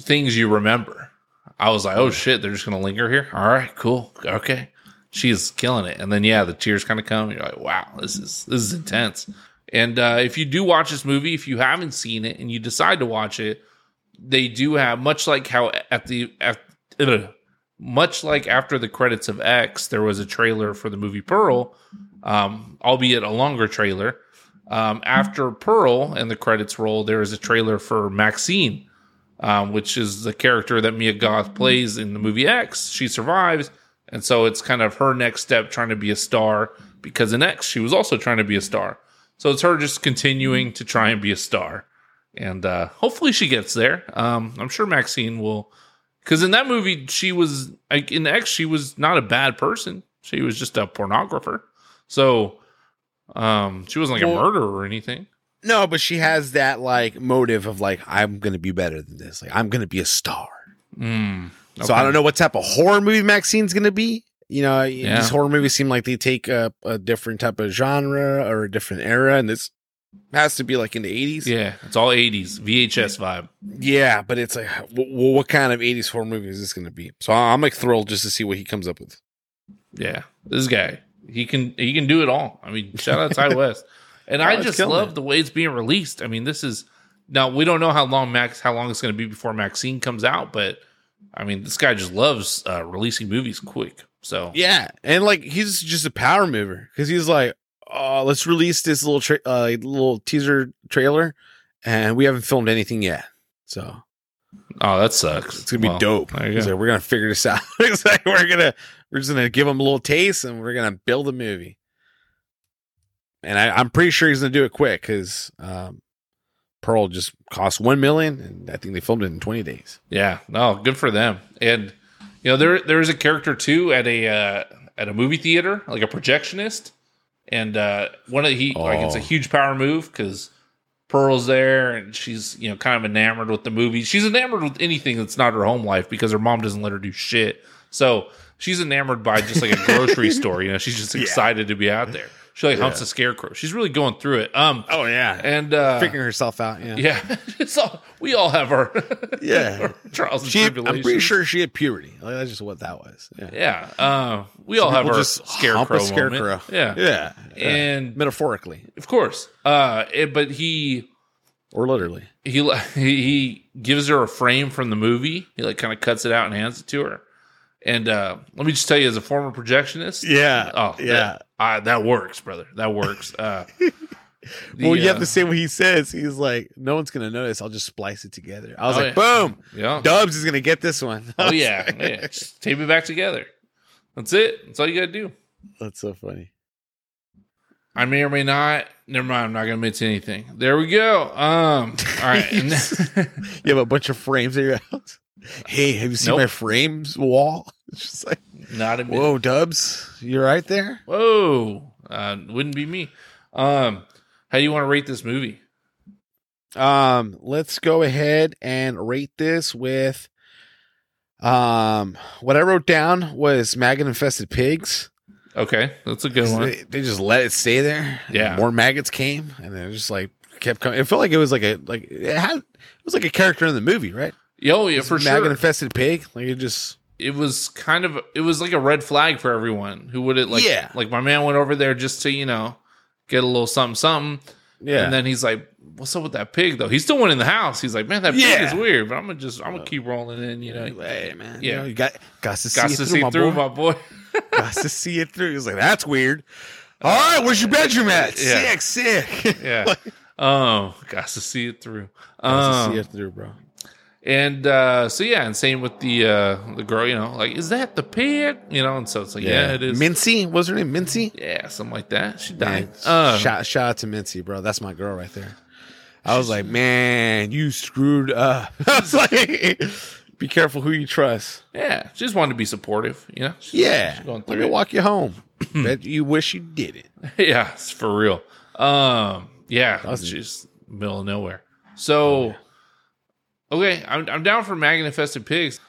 things you remember. I was like, "Oh shit, they're just gonna linger here." All right, cool, okay, she's killing it, and then yeah, the tears kind of come. You're like, "Wow, this is this is intense." And uh, if you do watch this movie, if you haven't seen it and you decide to watch it, they do have much like how at the at, ugh, much like after the credits of X, there was a trailer for the movie Pearl, um, albeit a longer trailer. Um, after Pearl and the credits roll, there is a trailer for Maxine, um, which is the character that Mia Goth plays in the movie X. She survives, and so it's kind of her next step trying to be a star because in X she was also trying to be a star. So it's her just continuing to try and be a star and uh, hopefully she gets there. Um, I'm sure Maxine will, because in that movie she was like in X she was not a bad person. She was just a pornographer, so um, she wasn't like Well- a murderer or anything. No, but she has that like motive of like I'm gonna be better than this. Like I'm gonna be a star. Mm, So I don't know what type of horror movie Maxine's gonna be. You know, Yeah. these horror movies seem like they take a, a different type of genre or a different era, and this has to be like in the 80s. Yeah, it's all 80s VHS vibe. Yeah, but it's like, w- what kind of 80s horror movie is this going to be? So I'm like thrilled just to see what he comes up with. Yeah, this guy he can he can do it all. I mean, shout out Ty West, and Oh, I just love it. the way it's being released. I mean, this is now we don't know how long Max how long it's going to be before Maxine comes out, but I mean, this guy just loves uh, releasing movies quick. So Yeah, and like he's just a power mover because he's like, oh, let's release this little tra- uh, little teaser trailer, and we haven't filmed anything yet, so oh, that sucks. it's gonna be Well, dope. He's go. like, we're gonna figure this out. it's like we're gonna we're just gonna give him a little taste, and we're gonna build a movie. and I, I'm pretty sure he's gonna do it quick because um, Pearl just cost one million, and I think they filmed it in 20 days. Yeah, no, good for them. And you know, there there is a character too at a uh, at a movie theater, like a projectionist, and uh, one of the, he like it's a Oh. huge power move because Pearl's there and she's you know kind of enamored with the movie. She's enamored with anything that's not her home life because her mom doesn't let her do shit. So she's enamored by just like a grocery store. You know, she's just Yeah. excited to be out there. She like humps Yeah. a scarecrow. She's really going through it. Um, Oh yeah, and uh, figuring herself out. Yeah, yeah, it's all we all have our Yeah. our trials and She, I'm pretty sure she had puberty. Like, that's just what that was. Yeah, Yeah, uh, we all have our just scarecrow, hump a scarecrow. moment. Yeah. yeah, yeah. and metaphorically of course, uh, it, but he or literally. he he gives her a frame from the movie. He like kind of cuts it out and hands it to her. And uh, let me just tell you, as a former projectionist, Yeah, oh yeah. that, uh, that works, brother. That works. Uh, the, well, you have uh, to say what he says. He's like, "No one's gonna notice. I'll just splice it together." I was Oh, like, yeah. "Boom, yeah. Dubs is gonna get this one." I Oh yeah, like- yeah. Just tape it back together. That's it. That's all you gotta do. That's so funny. I may or may not. Never mind. I'm not gonna to anything. There we go. Um. All right. You have a bunch of frames at your house. Hey, have you seen Nope. my frames wall? It's just like, not admit. whoa, Dubs, you're right there? Whoa. Uh, wouldn't be me. Um. How do you want to rate this movie? Um, let's go ahead and rate this with um what I wrote down was maggot infested pigs. Okay, that's a good one. They, they just let it stay there. Yeah. More maggots came and then just like kept coming. It felt like it was like a like it had it was like a character in the movie, right? Yo, yeah, for maggot sure. infested pig. Like it just It was kind of it was like a red flag for everyone who would it like Yeah. like my man went over there just to you know get a little something something, yeah. and then he's like, "What's up with that pig though?" He still went in the house. He's like, "Man, that pig Yeah. is weird," but I'm gonna just I'm gonna keep rolling in. You know, hey man, Yeah. you, know, you got got to see got it to through, see my through, boy. my boy. got to see it through. he's like, "That's weird." All right, where's your bedroom at? Yeah. Sick, sick. yeah. Oh, got to see it through. Got to Um, see it through, bro. And uh, so yeah, and same with the uh, the girl, you know, like is that the pig? You know, and so it's like yeah, it is. Mincy, what was her name? Mincy. yeah, something like that. She Man, died. Uh, shout shout out to Mincy, bro. That's my girl right there. I was like, man, you screwed up. I was like, be careful who you trust. yeah, she just wanted to be supportive. You know. She- Yeah, she's going let me it. walk you home. Bet you wish you did it. yeah, it's for real. Um, yeah, was- just middle of nowhere. So, okay, I'm I'm down for maggot infested pigs.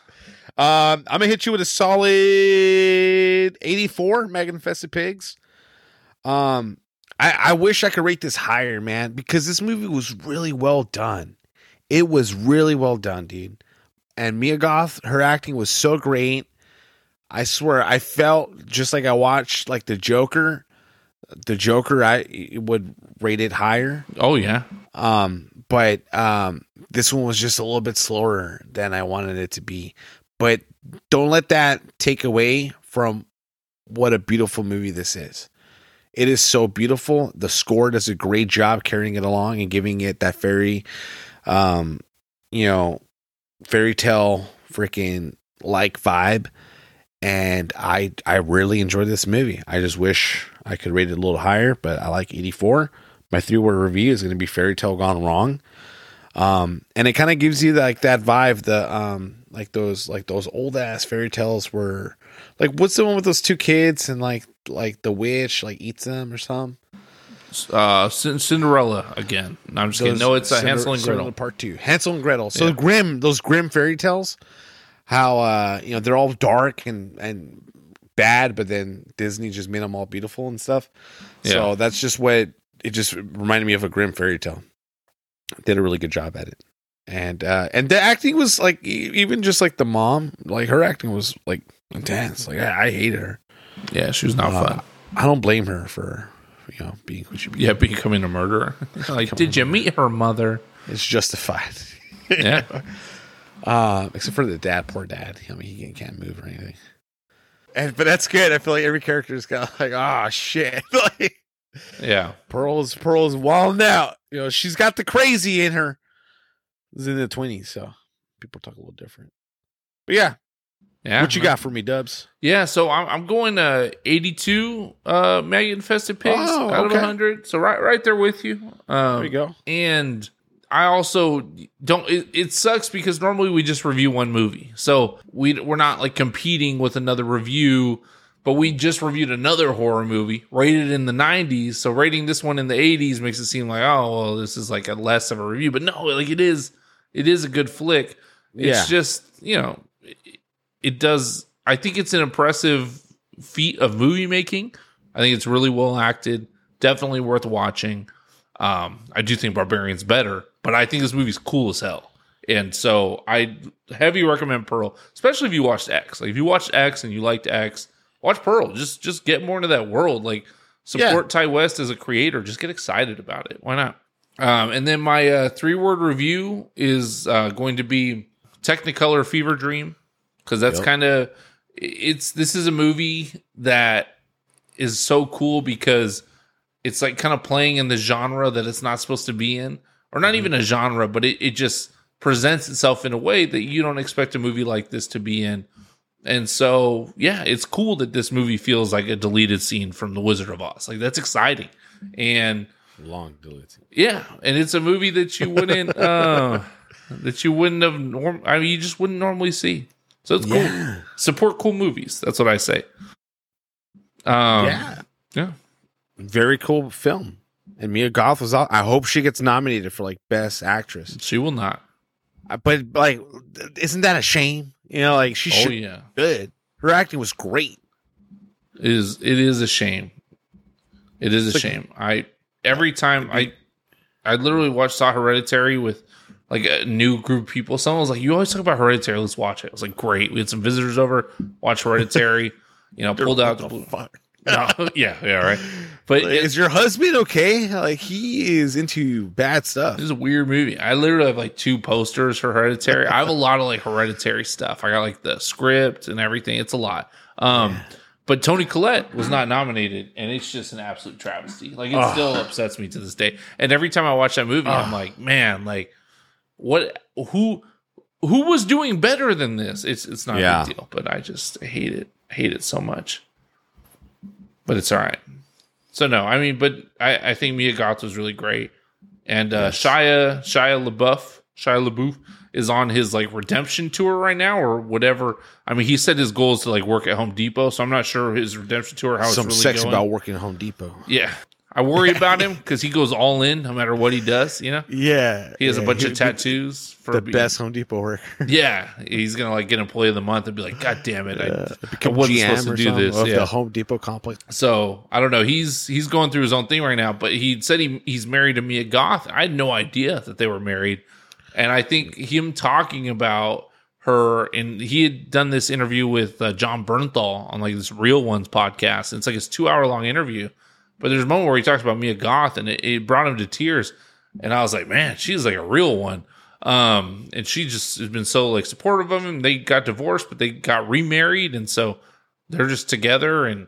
Um, I'm gonna hit you with a solid 84 Maggot Infested Pigs. Um, I, I wish I could rate this higher, man, because this movie was really well done. It was really well done, dude. And Mia Goth, her acting was so great. I swear, I felt just like I watched like the Joker. The Joker, I would rate it higher. Oh yeah, Um, but um, this one was just a little bit slower than I wanted it to be. But don't let that take away from what a beautiful movie this is. It is so beautiful. The score does a great job carrying it along and giving it that very, um, you know, fairy tale freaking like vibe. And I I really enjoyed this movie. I just wish I could rate it a little higher, but I like 84 my three word review is going to be fairy tale gone wrong um and it kind of gives you like that vibe the um like those like those old ass fairy tales were like what's the one with those two kids and like like the witch like eats them or something uh, Cin- Cinderella again. No, I'm just kidding. No, it's uh, Cinder- Hansel and Cinderella Gretel. part two hansel and gretel so Yeah. grim those grim fairy tales how uh you know they're all dark and and bad but then disney just made them all beautiful and stuff so that's just what it just reminded me of a grim fairy tale did a really good job at it and uh and the acting was like e- even just like the mom like her acting was like intense like i, I hated her Yeah, she was not Uh, fun. i don't blame her for you know being who she became. Yeah, becoming a murderer. like, did you meet her mother? it's justified Yeah. Uh, except for the dad, poor dad. I mean, he can't move or anything. And but that's good. I feel like every character's got like, oh shit, like Yeah. Pearl's Pearl's wilding out. You know, she's got the crazy in her. It's in the twenties, so people talk a little different. But yeah, Yeah. What you got for me, Dubs? Yeah, so I'm, I'm going uh 82 uh maggot infested pigs Oh, out of 100. So right right there with you. Um, There you go. And I also don't. It, it sucks because normally we just review one movie, so we we're not like competing with another review. But we just reviewed another horror movie rated in the 90s. So rating this one in the 80s makes it seem like oh well this is like a less of a review. But no, like it is. It is a good flick. It's Yeah. just you know it, it does. I think it's an impressive feat of movie making. I think it's really well acted. Definitely worth watching. Um, I do think Barbarian's better, but I think this movie's cool as hell. And so I heavy recommend Pearl, especially if you watched X. Like if you watched X and you liked X, watch Pearl. Just just get more into that world. Like support Ti West as a creator. Just get excited about it. Why not? Um, and then my uh, three word review is uh, going to be Technicolor Fever Dream because that's Yep. kind of it's this is a movie that is so cool because it's like kind of playing in the genre that it's not supposed to be in or not even a genre but it, it just presents itself in a way that you don't expect a movie like this to be in and so yeah it's cool that this movie feels like a deleted scene from the wizard of oz like that's exciting and Long deleted. yeah, and it's a movie that you wouldn't uh that you wouldn't have norm I mean you just wouldn't normally see. So it's cool. Support cool movies. That's what I say. Um yeah. yeah. Very cool film. And Mia Goth was out. I hope she gets nominated for like best actress. She will not. Uh, But like, isn't that a shame? You know, like she Oh should yeah. good. Her acting was great. It is it is a shame. It is a like- shame. I every time I I literally watched saw Hereditary with like a new group of people. Someone was like, "You always talk about Hereditary. Let's watch it." I was like, "Great." We had some visitors over. Watch Hereditary. You know, pulled out the fuck. No, yeah, yeah, right. But Like, it- is your husband okay? Like he is into bad stuff. This is a weird movie. I literally have like two posters for Hereditary. I have a lot of like Hereditary stuff. I got like the script and everything. It's a lot. Um, but Toni Collette was not nominated, and it's just an absolute travesty. Like it still upsets me to this day. And every time I watch that movie, I'm like, man, like what? Who? Who was doing better than this? It's it's not Yeah. a big deal, but I just hate it. I hate it so much. But it's all right. So no, I mean, but I, I think Mia Goth was really great, and uh, Shia Shia LaBeouf Shia LaBeouf is on his like redemption tour right now or whatever. I mean, he said his goal is to like work at Home Depot, so I'm not sure his redemption tour how Some it's really sex going. about working at Home Depot. yeah, I worry about him because he goes all in no matter what he does. You know, Yeah, he has a bunch of tattoos for The being- best Home Depot worker. Yeah, he's gonna like get employee of the month and be like, God damn it, I, Uh, I become wasn't GM supposed to do this. of Yeah. the Home Depot complex. So I don't know. He's he's going through his own thing right now, but he said he he's married to Mia Goth. I had no idea that they were married, and I think him talking about her and he had done this interview with uh, Jon Bernthal on like this Real Ones podcast. And it's like this two hour long interview, but there's a moment where he talks about Mia Goth, and it, it brought him to tears. And I was like, man, she's like a real one. Um, and she just has been so like supportive of him. They got divorced, but they got remarried, and so they're just together and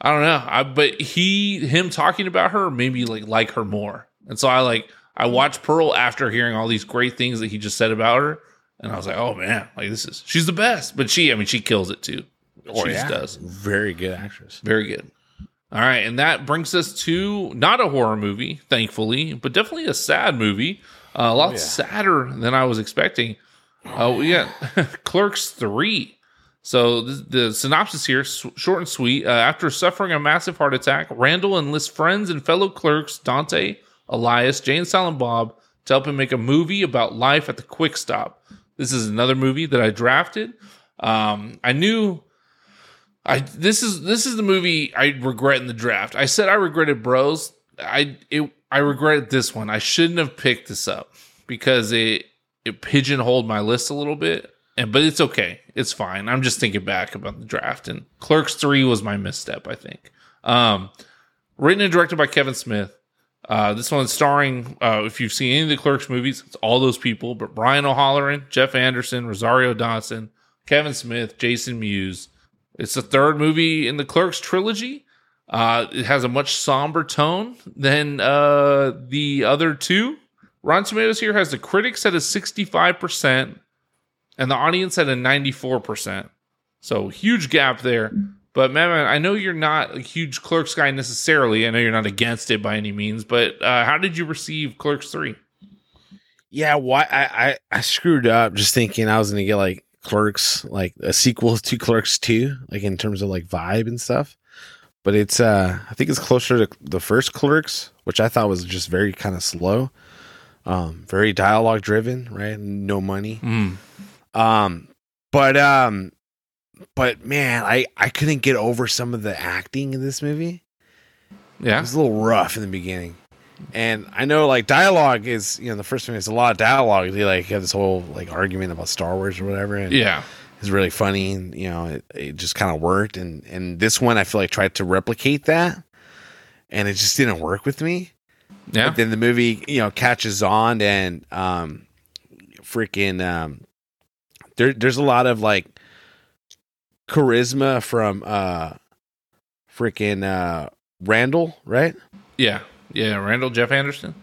I don't know. I but he him talking about her made me like like her more. And so I like I watched Pearl after hearing all these great things that he just said about her. And I was like, oh man, like this is she's the best. But she, I mean, she kills it too. she just does. Very good actress. Very good. All right, and that brings us to not a horror movie, thankfully, but definitely a sad movie. Uh, a lot yeah. sadder than I was expecting. Uh, we got Clerks three. So the, the synopsis here, s- short and sweet. Uh, after suffering a massive heart attack, Randall enlists friends and fellow clerks Dante, Elias, Jane, Silent Bob to help him make a movie about life at the Quick Stop. This is another movie that I drafted. Um, I knew I this is this is the movie I regret in the draft. I said I regretted Bros. I it I regretted this one. I shouldn't have picked this up because it it pigeonholed my list a little bit. And but it's okay. It's fine. I'm just thinking back about the draft and Clerks 3 was my misstep, I think. Um written and directed by Kevin Smith. Uh, this one's starring, uh, if you've seen any of the Clerks movies, it's all those people, but Brian O'Halloran, Jeff Anderson, Rosario Dawson, Kevin Smith, Jason Mewes. It's the third movie in the Clerks trilogy. Uh, it has a much somber tone than uh, the other two. Rotten Tomatoes here has the critics at a 65% and the audience at a 94%. So huge gap there. But man, I know you're not a huge Clerks guy necessarily. I know you're not against it by any means. But uh, how did you receive Clerks three? Yeah, why I, I I screwed up just thinking I was gonna get like Clerks, like a sequel to Clerks two, like in terms of like vibe and stuff. But it's uh I think it's closer to the first Clerks, which I thought was just very kind of slow, um, very dialogue driven, right? No money. Mm. Um, but um, but man, I I couldn't get over some of the acting in this movie. Yeah. It was a little rough in the beginning. And I know like dialogue is, you know, the first one is a lot of dialogue. They like have this whole like argument about Star Wars or whatever. And Yeah. it's really funny and you know, it, it just kind of worked. And and this one I feel like tried to replicate that and it just didn't work with me. Yeah. But then the movie, you know, catches on and um freaking um there there's a lot of like charisma from uh freaking uh Randall, right? Yeah. Yeah. Randall Jeff Anderson.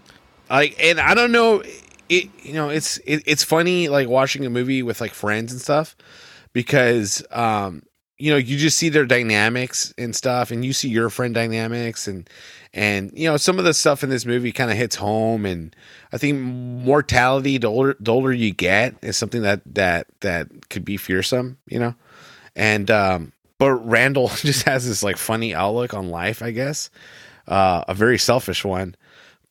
like and i don't know it you know it's it, it's funny like watching a movie with like friends and stuff because um you know you just see their dynamics and stuff and you see your friend dynamics and and you know some of the stuff in this movie kind of hits home and i think mortality the older the older you get is something that that that could be fearsome you know and um but randall just has this like funny outlook on life i guess uh a very selfish one.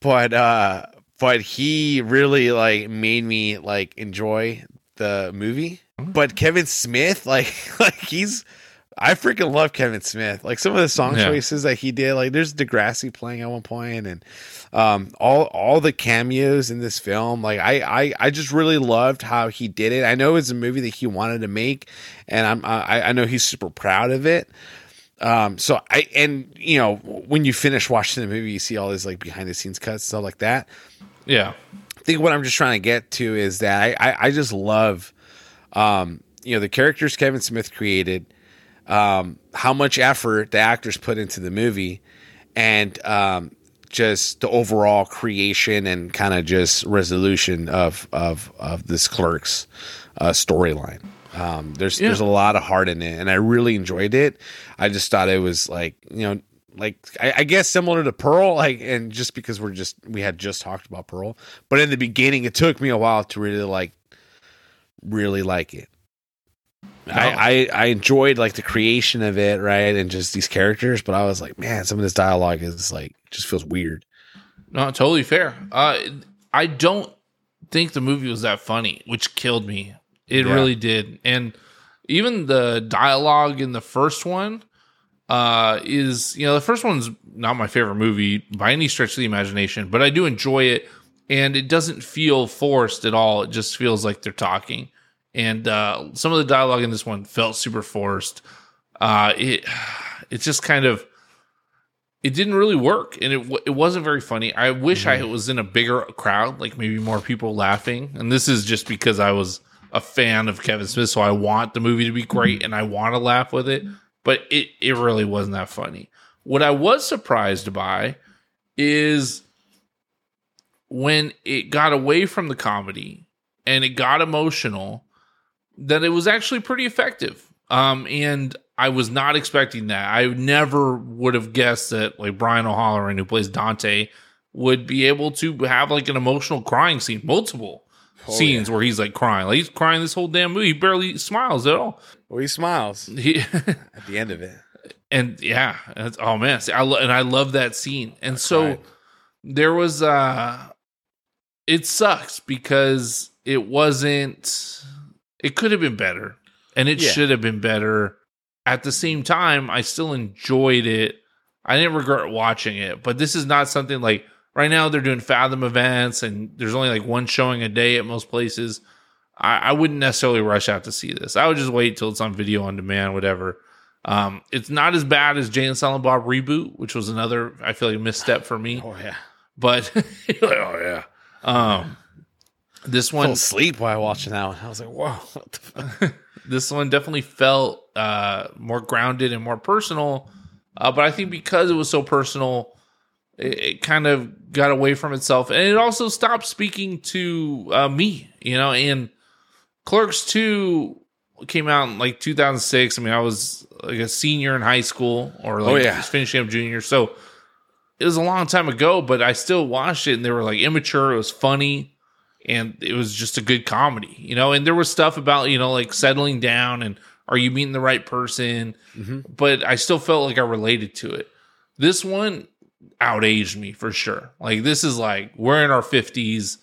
But uh but he really like made me like enjoy the movie. But kevin smith like like he's i freaking love kevin smith. Like some of the song Yeah. choices that he did like there's degrassi playing at one point and um all all the cameos in this film. Like I, I i just really loved how he did it. I know it's a movie that he wanted to make and i'm i i know he's super proud of it um, so I and you know when you finish watching the movie, you see all these like behind the scenes cuts stuff like that. Yeah. I think what I'm just trying to get to is that I I, I just love, um, you know, the characters Kevin Smith created, um, how much effort the actors put into the movie, and um, just the overall creation and kind of just resolution of of of this clerks uh, storyline. Um, there's Yeah. there's a lot of heart in it, and I really enjoyed it. I just thought it was like you know like I, I guess similar to Pearl, like and just because we're just we had just talked about Pearl, but in the beginning it took me a while to really like really like it. I, I I enjoyed like the creation of it, right, and just these characters, but I was like, man, some of this dialogue is like just feels weird. No, totally fair. Uh, I don't think the movie was that funny, which killed me. It Yeah. really did. And even the dialogue in the first one uh, is, you know, the first one's not my favorite movie by any stretch of the imagination, but I do enjoy it. And it doesn't feel forced at all. It just feels like they're talking. And uh, some of the dialogue in this one felt super forced. Uh, it it's just kind of it didn't really work and it it wasn't very funny. I wish I was in a bigger crowd, like maybe more people laughing. And this is just because I was a fan of Kevin Smith, so I want the movie to be great and I want to laugh with it, but it it really wasn't that funny. What I was surprised by is when it got away from the comedy and it got emotional that it was actually pretty effective. Um, and I was not expecting that. I never would have guessed that like Brian O'Halloran, who plays Dante, would be able to have like an emotional crying scene, multiple Oh, scenes where he's like crying. Like he's crying this whole damn movie. He barely smiles at all. Well, he smiles He at the end of it. and yeah, that's, oh man, See, I lo- and I love that scene. And so there was uh it sucks because it wasn't it could have been better and it Yeah. should have been better at the same time i still enjoyed it i didn't regret watching it but this is not something like right now they're doing fathom events and there's only like one showing a day at most places i, I wouldn't necessarily rush out to see this i would just wait till it's on video on demand whatever um, it's not as bad as Jay and Silent Bob reboot, which was another I feel like misstep for me. Oh yeah, But like, oh yeah, um, this I fell one asleep while watching that one. I was like, whoa. What the fuck? this one definitely felt uh, more grounded and more personal. Uh, but I think because it was so personal, it, it kind of got away from itself, and it also stopped speaking to uh, me. You know, and Clerks Two came out in like 2006. I mean, I was like a senior in high school or like Oh, yeah. just finishing up junior. So it was a long time ago, but I still watched it and they were like immature. It was funny and it was just a good comedy, you know. And there was stuff about, you know, like settling down and are you meeting the right person? Mhm. But I still felt like I related to it. This one outaged me for sure. Like, this is like we're in our 50s,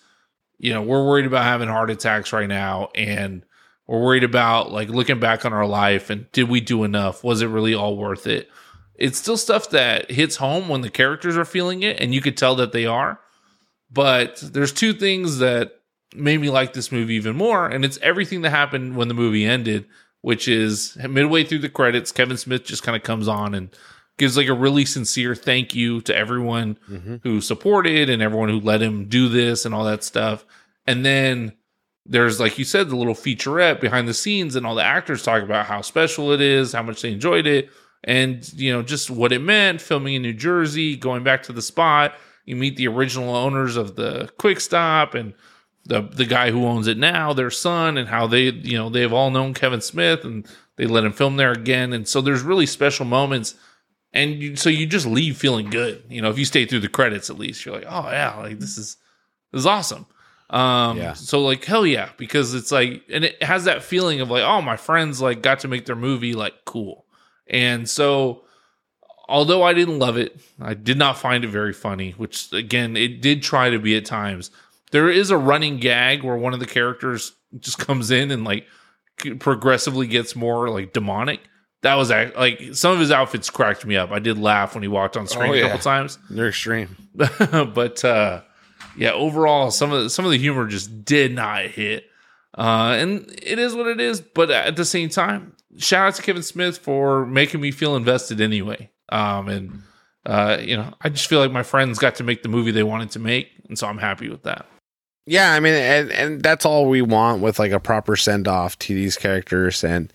you know, we're worried about having heart attacks right now. And we're worried about like looking back on our life and did we do enough? Was it really all worth it? It's still stuff that hits home when the characters are feeling it, and you could tell that they are. But there's two things that made me like this movie even more, and it's everything that happened when the movie ended, which is midway through the credits, Kevin Smith just kind of comes on and gives like a really sincere thank you to everyone Mhm. who supported and everyone who let him do this and all that stuff. And then there's like you said the little featurette behind the scenes and all the actors talk about how special it is, how much they enjoyed it, and you know just what it meant filming in New Jersey, going back to the spot. You meet the original owners of the Quick Stop and the the guy who owns it now, their son, and how they you know they've all known Kevin Smith and they let him film there again. And so there's really special moments. And you, so you just leave feeling good. You know, if you stay through the credits, at least you're like, oh yeah, like this is this is awesome. Um, Yeah. So like hell yeah, because it's like, and it has that feeling of like, oh, my friends like got to make their movie like cool. And so, although I didn't love it, I did not find it very funny. Which again, it did try to be at times. There is a running gag where one of the characters just comes in and like progressively gets more like demonic. That was like some of his outfits cracked me up. I did laugh when he walked on screen Oh, a yeah. couple times. They're extreme. but uh yeah overall some of the, some of the humor just did not hit uh and it is what it is but at the same time shout out to kevin smith for making me feel invested anyway um and uh you know i just feel like my friends got to make the movie they wanted to make and so i'm happy with that Yeah, I mean, and and that's all we want with like a proper send off to these characters, and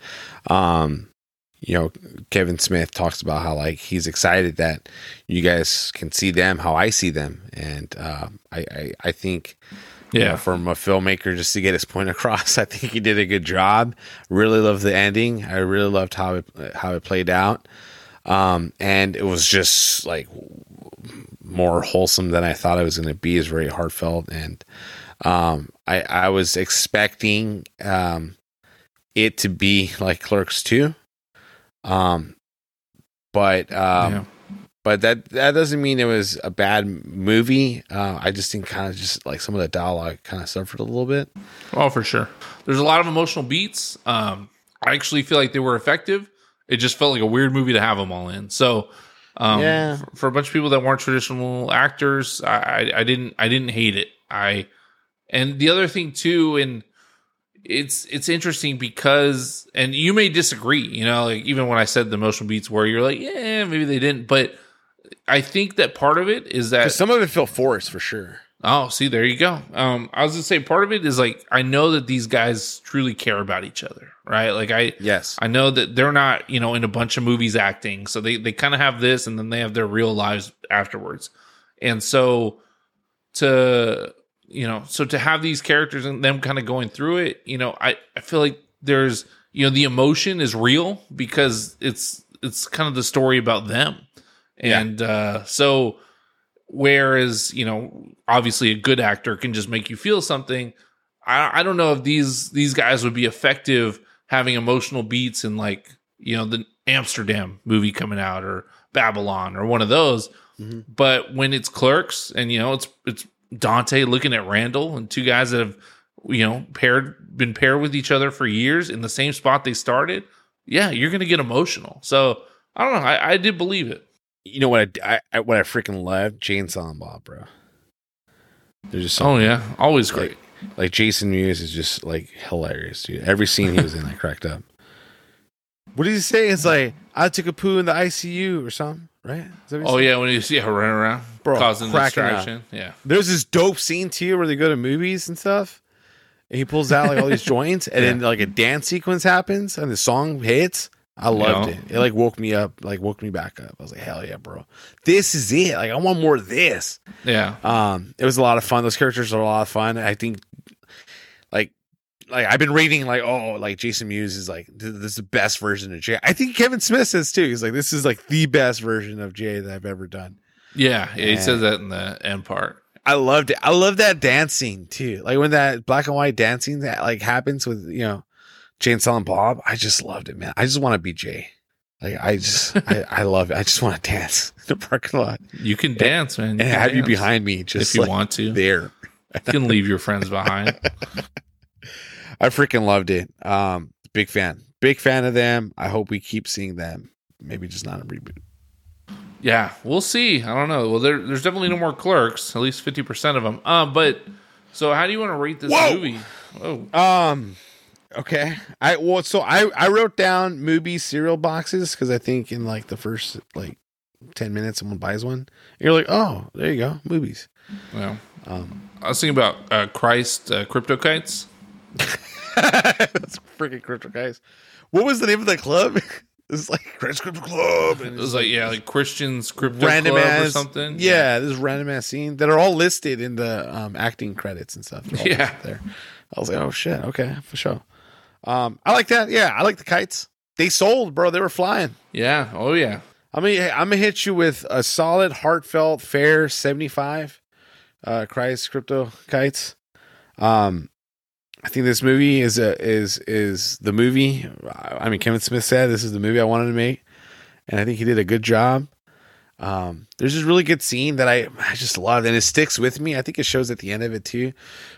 um, you know, Kevin Smith talks about how like he's excited that you guys can see them how I see them, and uh, I, I I think you know, yeah from a filmmaker just to get his point across, I think he did a good job. Really loved the ending. I really loved how it how it played out, um, and it was just like more wholesome than I thought it was going to be. Is very heartfelt, and um, I I was expecting um, it to be like Clerks two, um, but um, yeah. but that that doesn't mean it was a bad movie. Uh, I just think kind of just like some of the dialogue kind of suffered a little bit. Oh, for sure. There's a lot of emotional beats. Um, I actually feel like they were effective. It just felt like a weird movie to have them all in. So, um, Yeah. for, for a bunch of people that weren't traditional actors, I, I, I didn't, I didn't hate it. I, and the other thing too, and it's it's interesting because, and you may disagree. You know, like even when I said the motion beats, where you're like, yeah, maybe they didn't, but I think that part of it is that some of it felt forced for sure. Oh, see, there you go. Um, I was gonna say part of it is like I know that these guys truly care about each other, right? Like I, Yes. I know that they're not, you know, in a bunch of movies acting, so they they kind of have this, and then they have their real lives afterwards, and so to you know, so to have these characters and them kind of going through it, you know, I I feel like there's you know the emotion is real because it's it's kind of the story about them, Yeah. and uh, so whereas you know obviously a good actor can just make you feel something I, I don't know if these these guys would be effective having emotional beats in like you know the amsterdam movie coming out or babylon or one of those Mhm. but when it's clerks and you know it's it's dante looking at randall and two guys that have you know paired been paired with each other for years in the same spot they started yeah you're gonna get emotional so i don't know i, I did believe it You know what I, I, I what I freaking love? Jay and Silent Bob, bro. They're just oh yeah always great like Jason Mewes is just like hilarious, dude. Every scene he was in, I cracked up. What did he say? It's like I took a poo in the ICU or something, right? Is that what he oh yeah when you see her running around Bro, causing cracking up. distraction yeah There's this dope scene too where they go to movies and stuff. And he pulls out like all these joints, and then like a dance sequence happens, and the song hits. I loved Yeah. it. It like woke me up, like woke me back up. I was like, hell yeah, bro! This is it. Like I want more of this. yeah Um, it was a lot of fun. Those characters are a lot of fun. I think, like, like I've been reading like oh like Jason Mewes is like this is the best version of Jay. I think Kevin Smith says too. He's like this is like the best version of Jay that I've ever done. Yeah, yeah, he says that in the end part. I loved it. I love that dancing too. Like when that black and white dancing that like happens with you know Jay and Silent Bob. I just loved it, man. I just want to be Jay. Like I just I, I love it. I just want to dance in the parking lot You can dance, man. and can have you behind me just if you like want to. there. You can leave your friends behind. I freaking loved it. Um, big fan, big fan of them. I hope we keep seeing them. Maybe just not a reboot. Yeah, we'll see. I don't know. Well, there, there's definitely no more clerks. At least fifty percent of them. Um, but so how do you want to rate this Whoa! movie? Oh, Um, okay. I well, so I I wrote down movie cereal boxes because I think in like the first like ten minutes someone buys one. You're like, oh, there you go, movies. well, Um, I was thinking about uh, Christ uh, crypto kites. That's freaking crypto guys. What was the name of that club? It's like Crash Crypto Club. It was like yeah, like Christian's crypto random club ass or something. Yeah, this random ass scene that are all listed in the um, acting credits and stuff. Yeah. there. I was like, oh shit, okay, for sure. Um, I like that. Yeah, I like the kites. They sold, bro. They were flying. yeah. Oh yeah. I mean, I'm gonna hit you with a solid, heartfelt, fair 75. Uh, Christ crypto kites. Um, I think this movie is a is is the movie. I mean, Kevin Smith said this is the movie I wanted to make, and I think he did a good job. Um, there's this really good scene that I I just love, and it sticks with me. I think it shows at the end of it too,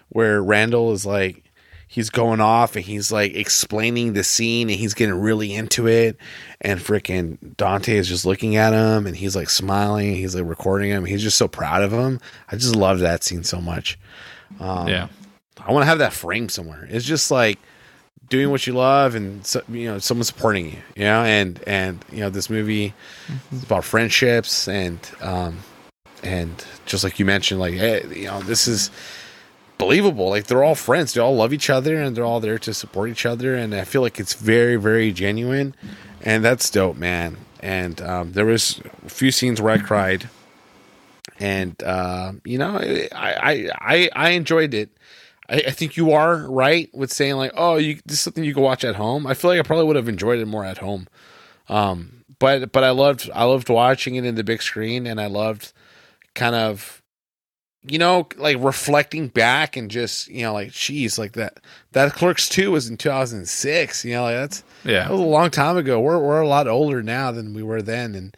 where Randall is like he's going off and he's like explaining the scene and he's getting really into it and freaking Dante is just looking at him and he's like smiling he's like recording him he's just so proud of him I just love that scene so much um, yeah. I want to have that frame somewhere. It's just like doing what you love and so, you know someone supporting you you know? And and you know this movie is about friendships and um and just like you mentioned like hey you know this is believable. Like they're all friends. They all love each other and they're all there to support each other. And i feel like it's very very genuine. And that's dope man. And um, there was a few scenes where i cried. And uh, you know I, I i i enjoyed it I, I think you are right with saying like oh you this is something you can watch at home i feel like i probably would have enjoyed it more at home um but but i loved i loved watching it in the big screen and i loved kind of you know, like reflecting back and just, you know, like, geez, like that, that Clerks 2 was in 2006. You know, like that's, that Yeah. was a long time ago. We're, we're a lot older now than we were then. And,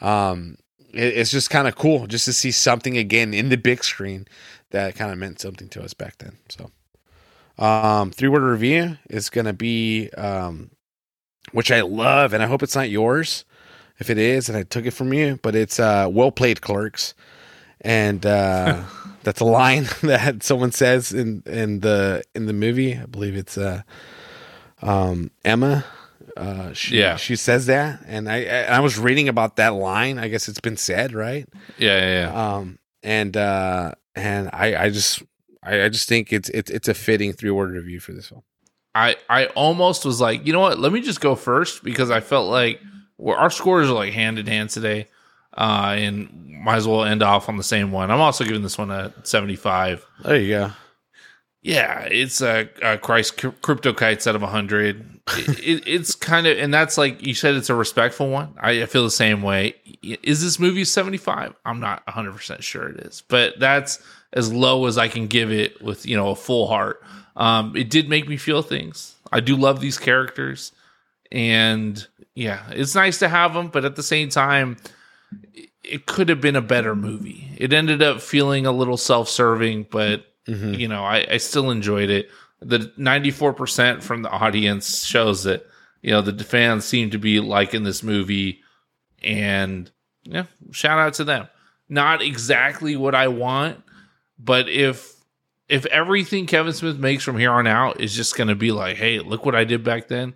um, it, it's just kind of cool just to see something again in the big screen that kind of meant something to us back then. So, um, three word review is going to be, um, which I love, and I hope it's not yours. If it is, and I took it from you, but it's uh, well played, clerks and uh, that's a line that someone says in in the in the movie. I believe it's uh, um, Emma. Uh, she, Yeah. she says that, and I I was reading about that line. I guess it's been said, right? Yeah. Yeah. yeah. Um, and uh, and I I just I, I just think it's it's it's a fitting three word review for this film. I I almost was like, you know what? Let me just go first because I felt like well, our scores are like hand in hand today, uh, and might as well end off on the same one. I'm also giving this one a 75. There you go. Yeah, it's a, a Christ crypto kites out of 100. it, it, it's kind of, and that's like you said, it's a respectful one. I, I feel the same way. Is this movie 75? I'm not 100 percent sure it is, but that's as low as I can give it with you know a full heart. Um, it did make me feel things. I do love these characters, and yeah, it's nice to have them, but at the same time, it, it could have been a better movie. It ended up feeling a little self-serving, but Mhm. you know, I, I still enjoyed it. The 94% from the audience shows that, you know, the fans seem to be liking this movie. And yeah, shout out to them. Not exactly what I want, but if if everything Kevin Smith makes from here on out is just going to be like, hey, look what I did back then,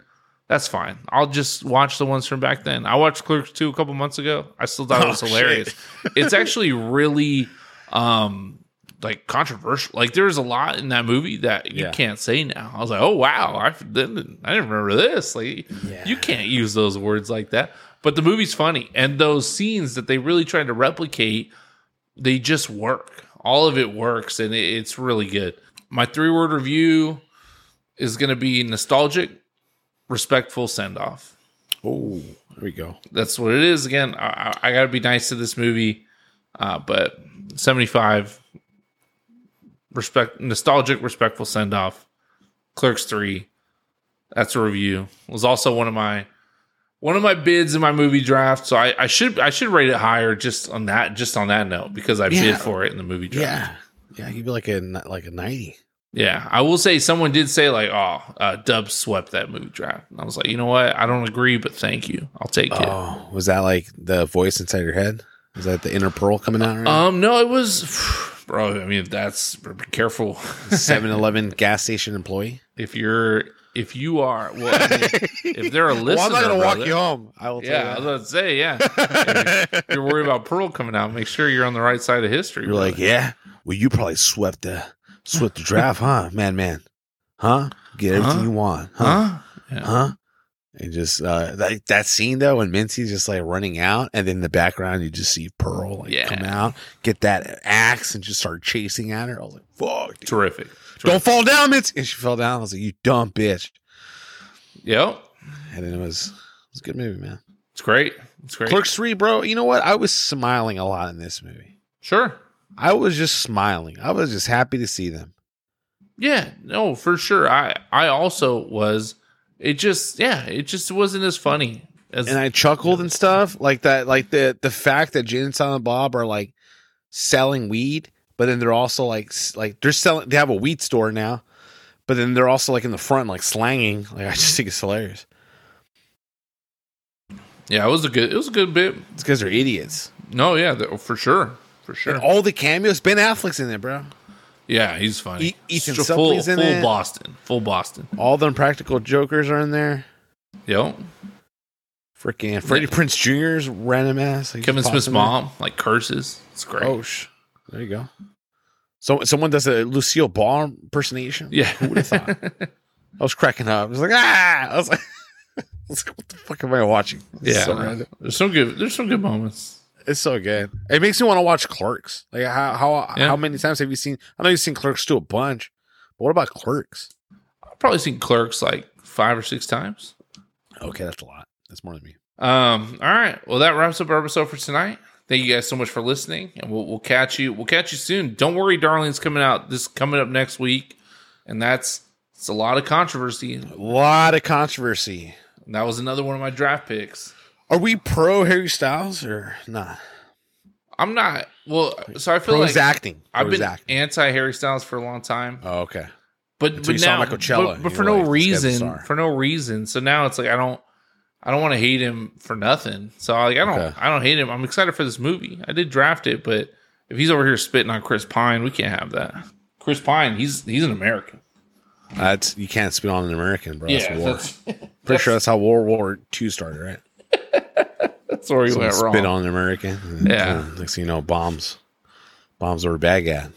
that's fine. I'll just watch the ones from back then. I watched Clerks 2 a couple months ago. I still thought it was Oh, hilarious. it's actually really um like controversial. Like there's a lot in that movie that you Yeah. can't say now. I was like, oh wow, I didn't I didn't remember this. Like Yeah. you can't use those words like that. But the movie's funny, and those scenes that they really tried to replicate, they just work. All of it works, and it, it's really good. My three word review. is going to be nostalgic, respectful send off. Oh, there we go. That's what it is. Again, I, I, I got to be nice to this movie, uh, but 75 respect nostalgic respectful send off clerks 3 that's a review was also one of my one of my bids in my movie draft so i, I should i should rate it higher just on that just on that note because i Yeah. bid for it in the movie draft Yeah, yeah. You'd be like a like a ninety. yeah i will say someone did say like oh uh, dub swept that movie draft and i was like you know what i don't agree but thank you i'll take it Oh, was that like the voice inside your head? Was that the inner pearl coming out? Right now? um no it was bro i mean if that's be careful 7-Eleven gas station employee. if you're if you are well I mean, if they're a listener well, I'm not gonna walk you home. I will. yeah i tell was about to say yeah if you're worried about pearl coming out make sure you're on the right side of history You're like, yeah. Well, you probably swept the swept the draft, huh, man, man, huh? Get everything Huh? you want, huh? huh yeah. Huh? And just uh, that that scene though, when Mitsy's just like running out, and then in the background you just see Pearl like Yeah. come out, get that axe, and just start chasing at her. I was like, "Fuck, dude. terrific don't fall down, Mincy!" And she fell down. I was like, "You dumb bitch!" yep And then it was it was a good movie, man. it's great it's great Clerks three, bro. You know what? I was smiling a lot in this movie. sure I was just smiling. I was just happy to see them. yeah no for sure i i also was it just yeah it just wasn't as funny as and I chuckled and stuff like that. Like the the fact that Jay and Silent Bob are like selling weed, but then they're also like like they're selling. They have a weed store now, but then they're also like in the front like slanging. Like I just think it's hilarious. yeah it was a good it was a good bit These because they're idiots. no yeah for sure for sure And all the cameos. Ben Affleck's in there, bro. Yeah he's funny E- Ethan Suplee's full, full it. boston full boston All the Impractical Jokers are in there. yep Freaking Freddie Prinze Jr.'s random ass. Like, kevin smith's pops in there. mom like curses it's great Oh, sh- there you go. So someone does a Lucille Ball impersonation. yeah Who would have thought? I was cracking up. I was like, ah! I was like, I was like what the fuck am I watching? This is yeah so there's some good there's some good moments it's so good. It makes me want to watch Clerks. Like how how Yeah. how many times have you seen? I know you've seen Clerks 2 a bunch, but what about Clerks? i've probably seen clerks like five or six times Okay, that's a lot. That's more than me. Um, all right. Well, that wraps up our episode for tonight. Thank you guys so much for listening, and we'll we'll catch you. We'll catch you soon. Don't worry, darling's coming out this coming up next week, and that's it's a lot of controversy. A lot of controversy. And that was another one of my draft picks. Are we pro Harry Styles or not? I'm not well, so I feel Pro like acting. I've been acting. anti Harry Styles for a long time, Oh, okay. but Until but now, but, but for no like, this guy's a reason, for no reason. So now it's like I don't. I don't want to hate him for nothing. So like I don't Okay. I don't hate him. I'm excited for this movie. I did draft it, but if he's over here spitting on Chris Pine, we can't have that. Chris Pine, he's he's an American. That's you can't spit on an American, bro. That's war. that's, Pretty sure that's how World War II started, right? That's where he Someone went wrong. spit on and, Yeah. uh, next thing you know, bombs. Bombs over Baghdad.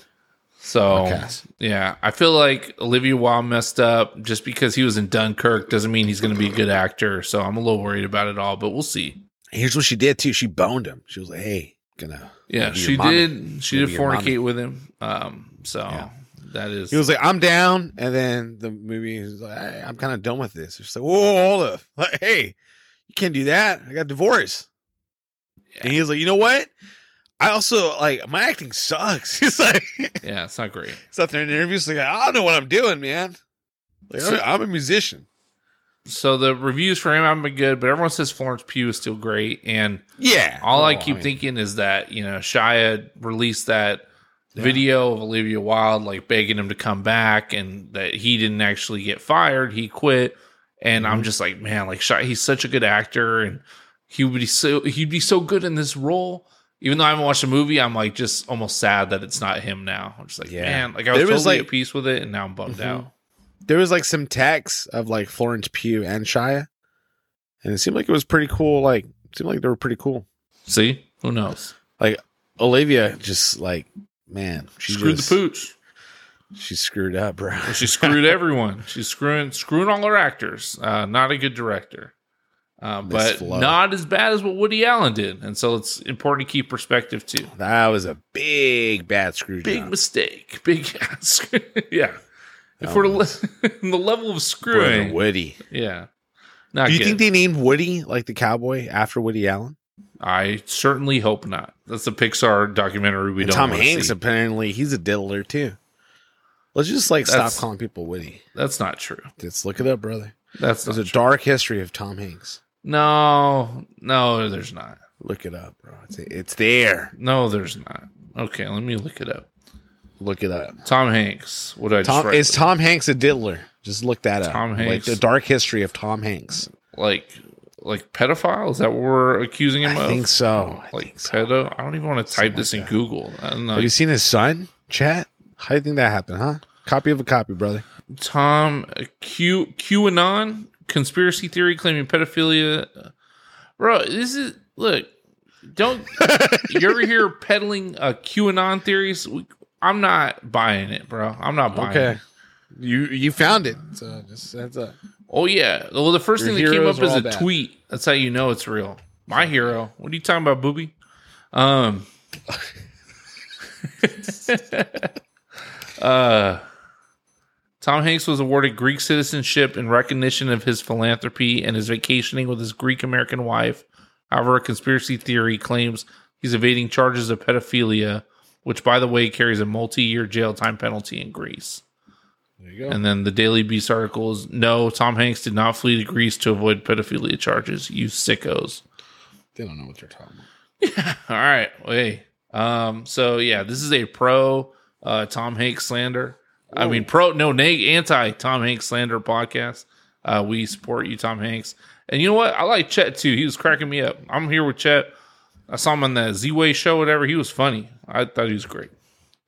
So Podcast. yeah, I feel like Olivia Wilde messed up just because he was in Dunkirk doesn't mean he's going to be a good actor. So I'm a little worried about it all, but we'll see. Here's what she did too. She boned him. She was like, "Hey, gonna." Yeah, she did. She did be your mommy. fornicate with him. Um, so Yeah. that is. He was like, "I'm down," and then the movie is like, "I'm kind of done with this." She's like, "Whoa, hold up! Like, hey, you can't do that. I got divorced." And he's like, "You know what? I also like my acting sucks." He's like, yeah, it's not great. he's out there in interviews like, "I don't know what I'm doing, man. Like, I'm, I'm a musician." So the reviews for him haven't been good, but everyone says Florence Pugh is still great. And Yeah. all I Oh, keep mean, thinking is that you know Shia released that Yeah. video of Olivia Wilde like begging him to come back, and that he didn't actually get fired; he quit. And I'm Mhm. just like, man, like Shia, he's such a good actor, and he would be so he'd be so good in this role. Even though I haven't watched the movie, I'm like just almost sad that it's not him now. I'm just like, Yeah. man, like I was There was, totally like- at peace with it, and now I'm bummed Mhm. out. there was like some text of like Florence Pugh and Shia, and it seemed like it was pretty cool. Like, seemed like they were pretty cool. See, who knows? Like Olivia just like, man, she Screwed just, the pooch. She screwed up, bro. She screwed everyone. She's screwing screwing all her actors. Uh, not a good director, uh, but Flo. not as bad as what Woody Allen did. And so it's important to keep perspective too. That was a big bad screw Big job. mistake. Big ass. yeah. If Oh. we're le- the level of screwing, Woody. yeah. Not Do you good. think they named Woody like the cowboy after Woody Allen? I certainly hope not. That's a Pixar documentary we and don't. Tom Hanks see. apparently he's a diddler too. Let's just like That's- stop calling people Woody. That's not true. Let's look it up, brother. That's There's a true. dark history of Tom Hanks. No, no, there's not. Look it up, bro. It's, it's there. No, there's not. Okay, let me look it up. Look it up. Tom Hanks. What I just Tom is Tom Hanks a diddler? Just look that up. Tom Like Hanks. the dark history of Tom Hanks. like like pedophile? Is that what we're accusing him I of? I think so. I Like think so. pedo? I don't even want to type Something this like in that. Google. I don't know. Have you seen his son? Chat. How do you think that happened, huh? Copy of a copy, brother. Tom uh, Q QAnon conspiracy theory claiming pedophilia. Bro, this is look. Don't you ever hear peddling uh, QAnon theories? I'm not buying it, bro. I'm not buying Okay. it. You you found it. So just that's a Oh yeah. Well, the first thing that came up is a bad. tweet. That's how you know it's real. My hero. What are you talking about, booby? Um. uh. Tom Hanks was awarded Greek citizenship in recognition of his philanthropy and his vacationing with his Greek American wife. However, a conspiracy theory claims he's evading charges of pedophilia, which, by the way, carries a multi year jail time penalty in Greece. there you go. And then the Daily Beast article is no, Tom Hanks did not flee to Greece to avoid pedophilia charges. You sickos. they don't know what they're talking about. All right. Hey. Um, so yeah, this is a pro uh Tom Hanks slander. I mean pro no neg anti Tom Hanks slander podcast. Uh we support you, Tom Hanks. And you know what? I like Chet too. He was cracking me up. I'm here with Chet. I saw him on the Z Way show, whatever. He was funny. I thought he was great.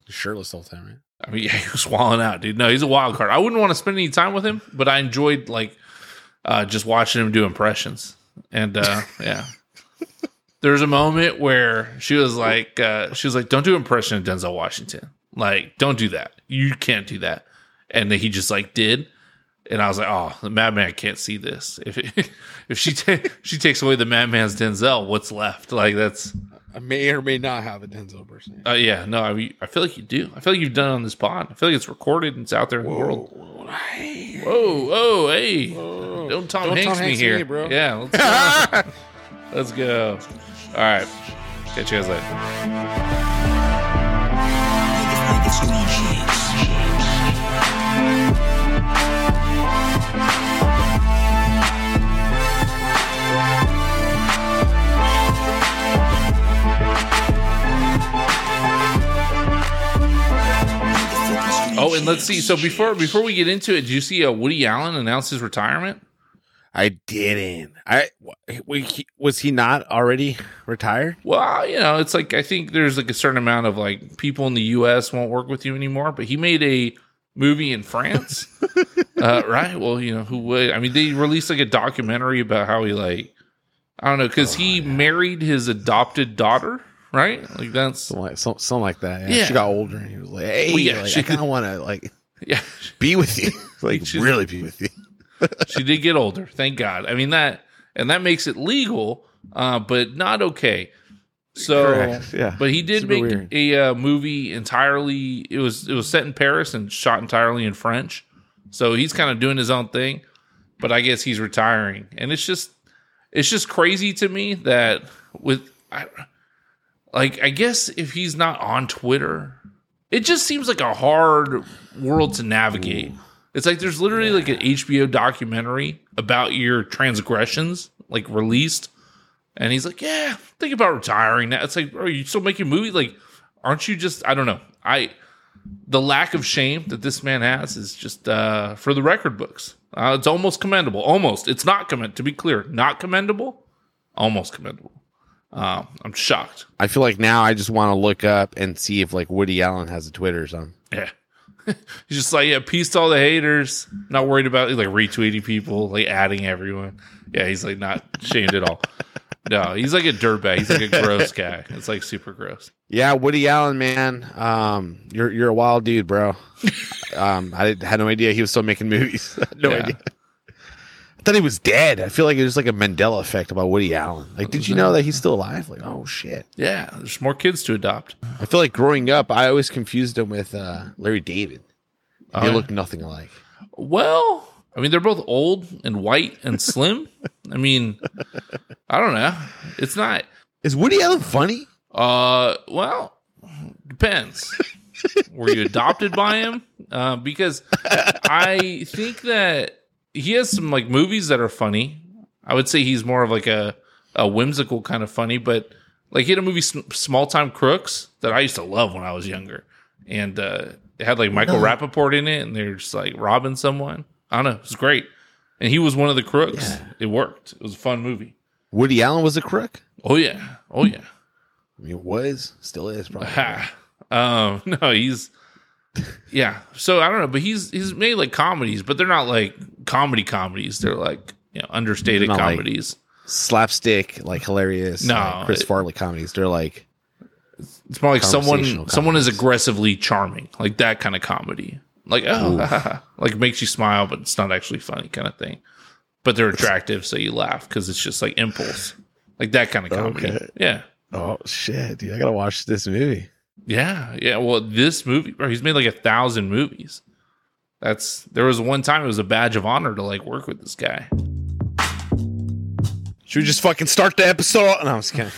He's shirtless all the time, right? I mean, yeah, he was walling out, dude. No, he's a wild card. I wouldn't want to spend any time with him, but I enjoyed like uh, just watching him do impressions. And uh, yeah, there was a moment where she was like, uh, she was like, "Don't do impression of Denzel Washington. Like, don't do that. You can't do that." And then he just like did, and I was like, "Oh, the Madman can't see this. If if she ta- she takes away the Madman's Denzel, what's left? Like that's." I may or may not have a Denzel person. Uh, yeah, no, I, mean, I feel like you do. I feel like you've done it on this pod. I feel like it's recorded and it's out there in the world. Hey. Whoa, whoa, hey. Whoa. Don't Tom Don't Hanks Tom me Hanks here. me, bro. Yeah, let's go. let's go. All right. Catch you guys later. And let's see. So before before we get into it, did you see uh, Woody Allen announce his retirement? I didn't. I was he not already retired? Well, you know, it's like I think there's like a certain amount of like people in the U.S. won't work with you anymore. But he made a movie in France, uh, right? Well, you know who would? I mean, they released like a documentary about how he like I don't know because he married his adopted daughter, right? Like that's Something like, some- something like that. Yeah. Yeah. She got older and he was like, "Hey, Well, yeah, like, she- I kind of want to like yeah. be with you, like really be with you." she did get older, thank God. I mean that, and that makes it legal, uh, but not okay. So, Correct, yeah. but he did Super make weird. a uh, movie entirely. It was it was set in Paris and shot entirely in French. So he's kind of doing his own thing, but I guess he's retiring, and it's just it's just crazy to me that with I, like I guess if he's not on Twitter, it just seems like a hard world to navigate. It's like there's literally like an HBO documentary about your transgressions, like released, and he's like, "Yeah, think about retiring." Now it's like, are you still making movies? Like, aren't you just? I don't know. I the lack of shame that this man has is just uh, for the record books. Uh, it's almost commendable. Almost. It's not commend. To be clear, not commendable. Almost commendable. Um, I'm shocked. I feel like now I just want to look up and see if like Woody Allen has a Twitter or something. Yeah. He's just like, yeah, peace to all the haters. Not worried about like retweeting people, like adding everyone. Yeah, he's like not shamed at all. No, he's like a dirtbag. He's like a gross guy. It's like super gross. Yeah, Woody Allen, man, um, you're you're a wild dude, bro. um, I had no idea he was still making movies. no Yeah. idea. Thought he was dead. I feel like it was like a Mandela effect about Woody Allen. Like, did you know that he's still alive? Like, oh shit. Yeah, there's more kids to adopt. I feel like growing up, I always confused him with uh, Larry David. Oh, they yeah? look nothing alike. Well, I mean, they're both old and white and slim. I mean, I don't know. It's not. Is Woody Allen funny? Uh, well, depends. Were you adopted by him? Uh, because I think that he has some like movies that are funny. I would say he's more of like a a whimsical kind of funny, but like he had a movie Small Time Crooks that I used to love when I was younger, and uh, it had like Michael No. Rapaport in it, and they're just like robbing someone. I don't know, it was great, and he was one of the crooks. Yeah. It worked. It was a fun movie. Woody Allen was a crook. Oh yeah, oh yeah. I mean, was still is probably. Ha. um, no, he's yeah. So I don't know, but he's he's made like comedies, but they're not like comedy comedies. They're like you know understated not, like, comedies. slapstick, like hilarious. No, like, Chris it- Farley comedies. They're like it's more like someone conversational someone is comedies. aggressively charming, like that kind of comedy. Like oh, like makes you smile, but it's not actually funny, kind of thing. But they're attractive, so you laugh because it's just like impulse, like that kind of comedy. Okay. Yeah. oh shit, dude, I gotta watch this movie. Yeah, yeah. Well, this movie, bro, he's made like a thousand movies. That's there was one time it was a badge of honor to like work with this guy. Should we just fucking start the episode? No, I'm just kidding.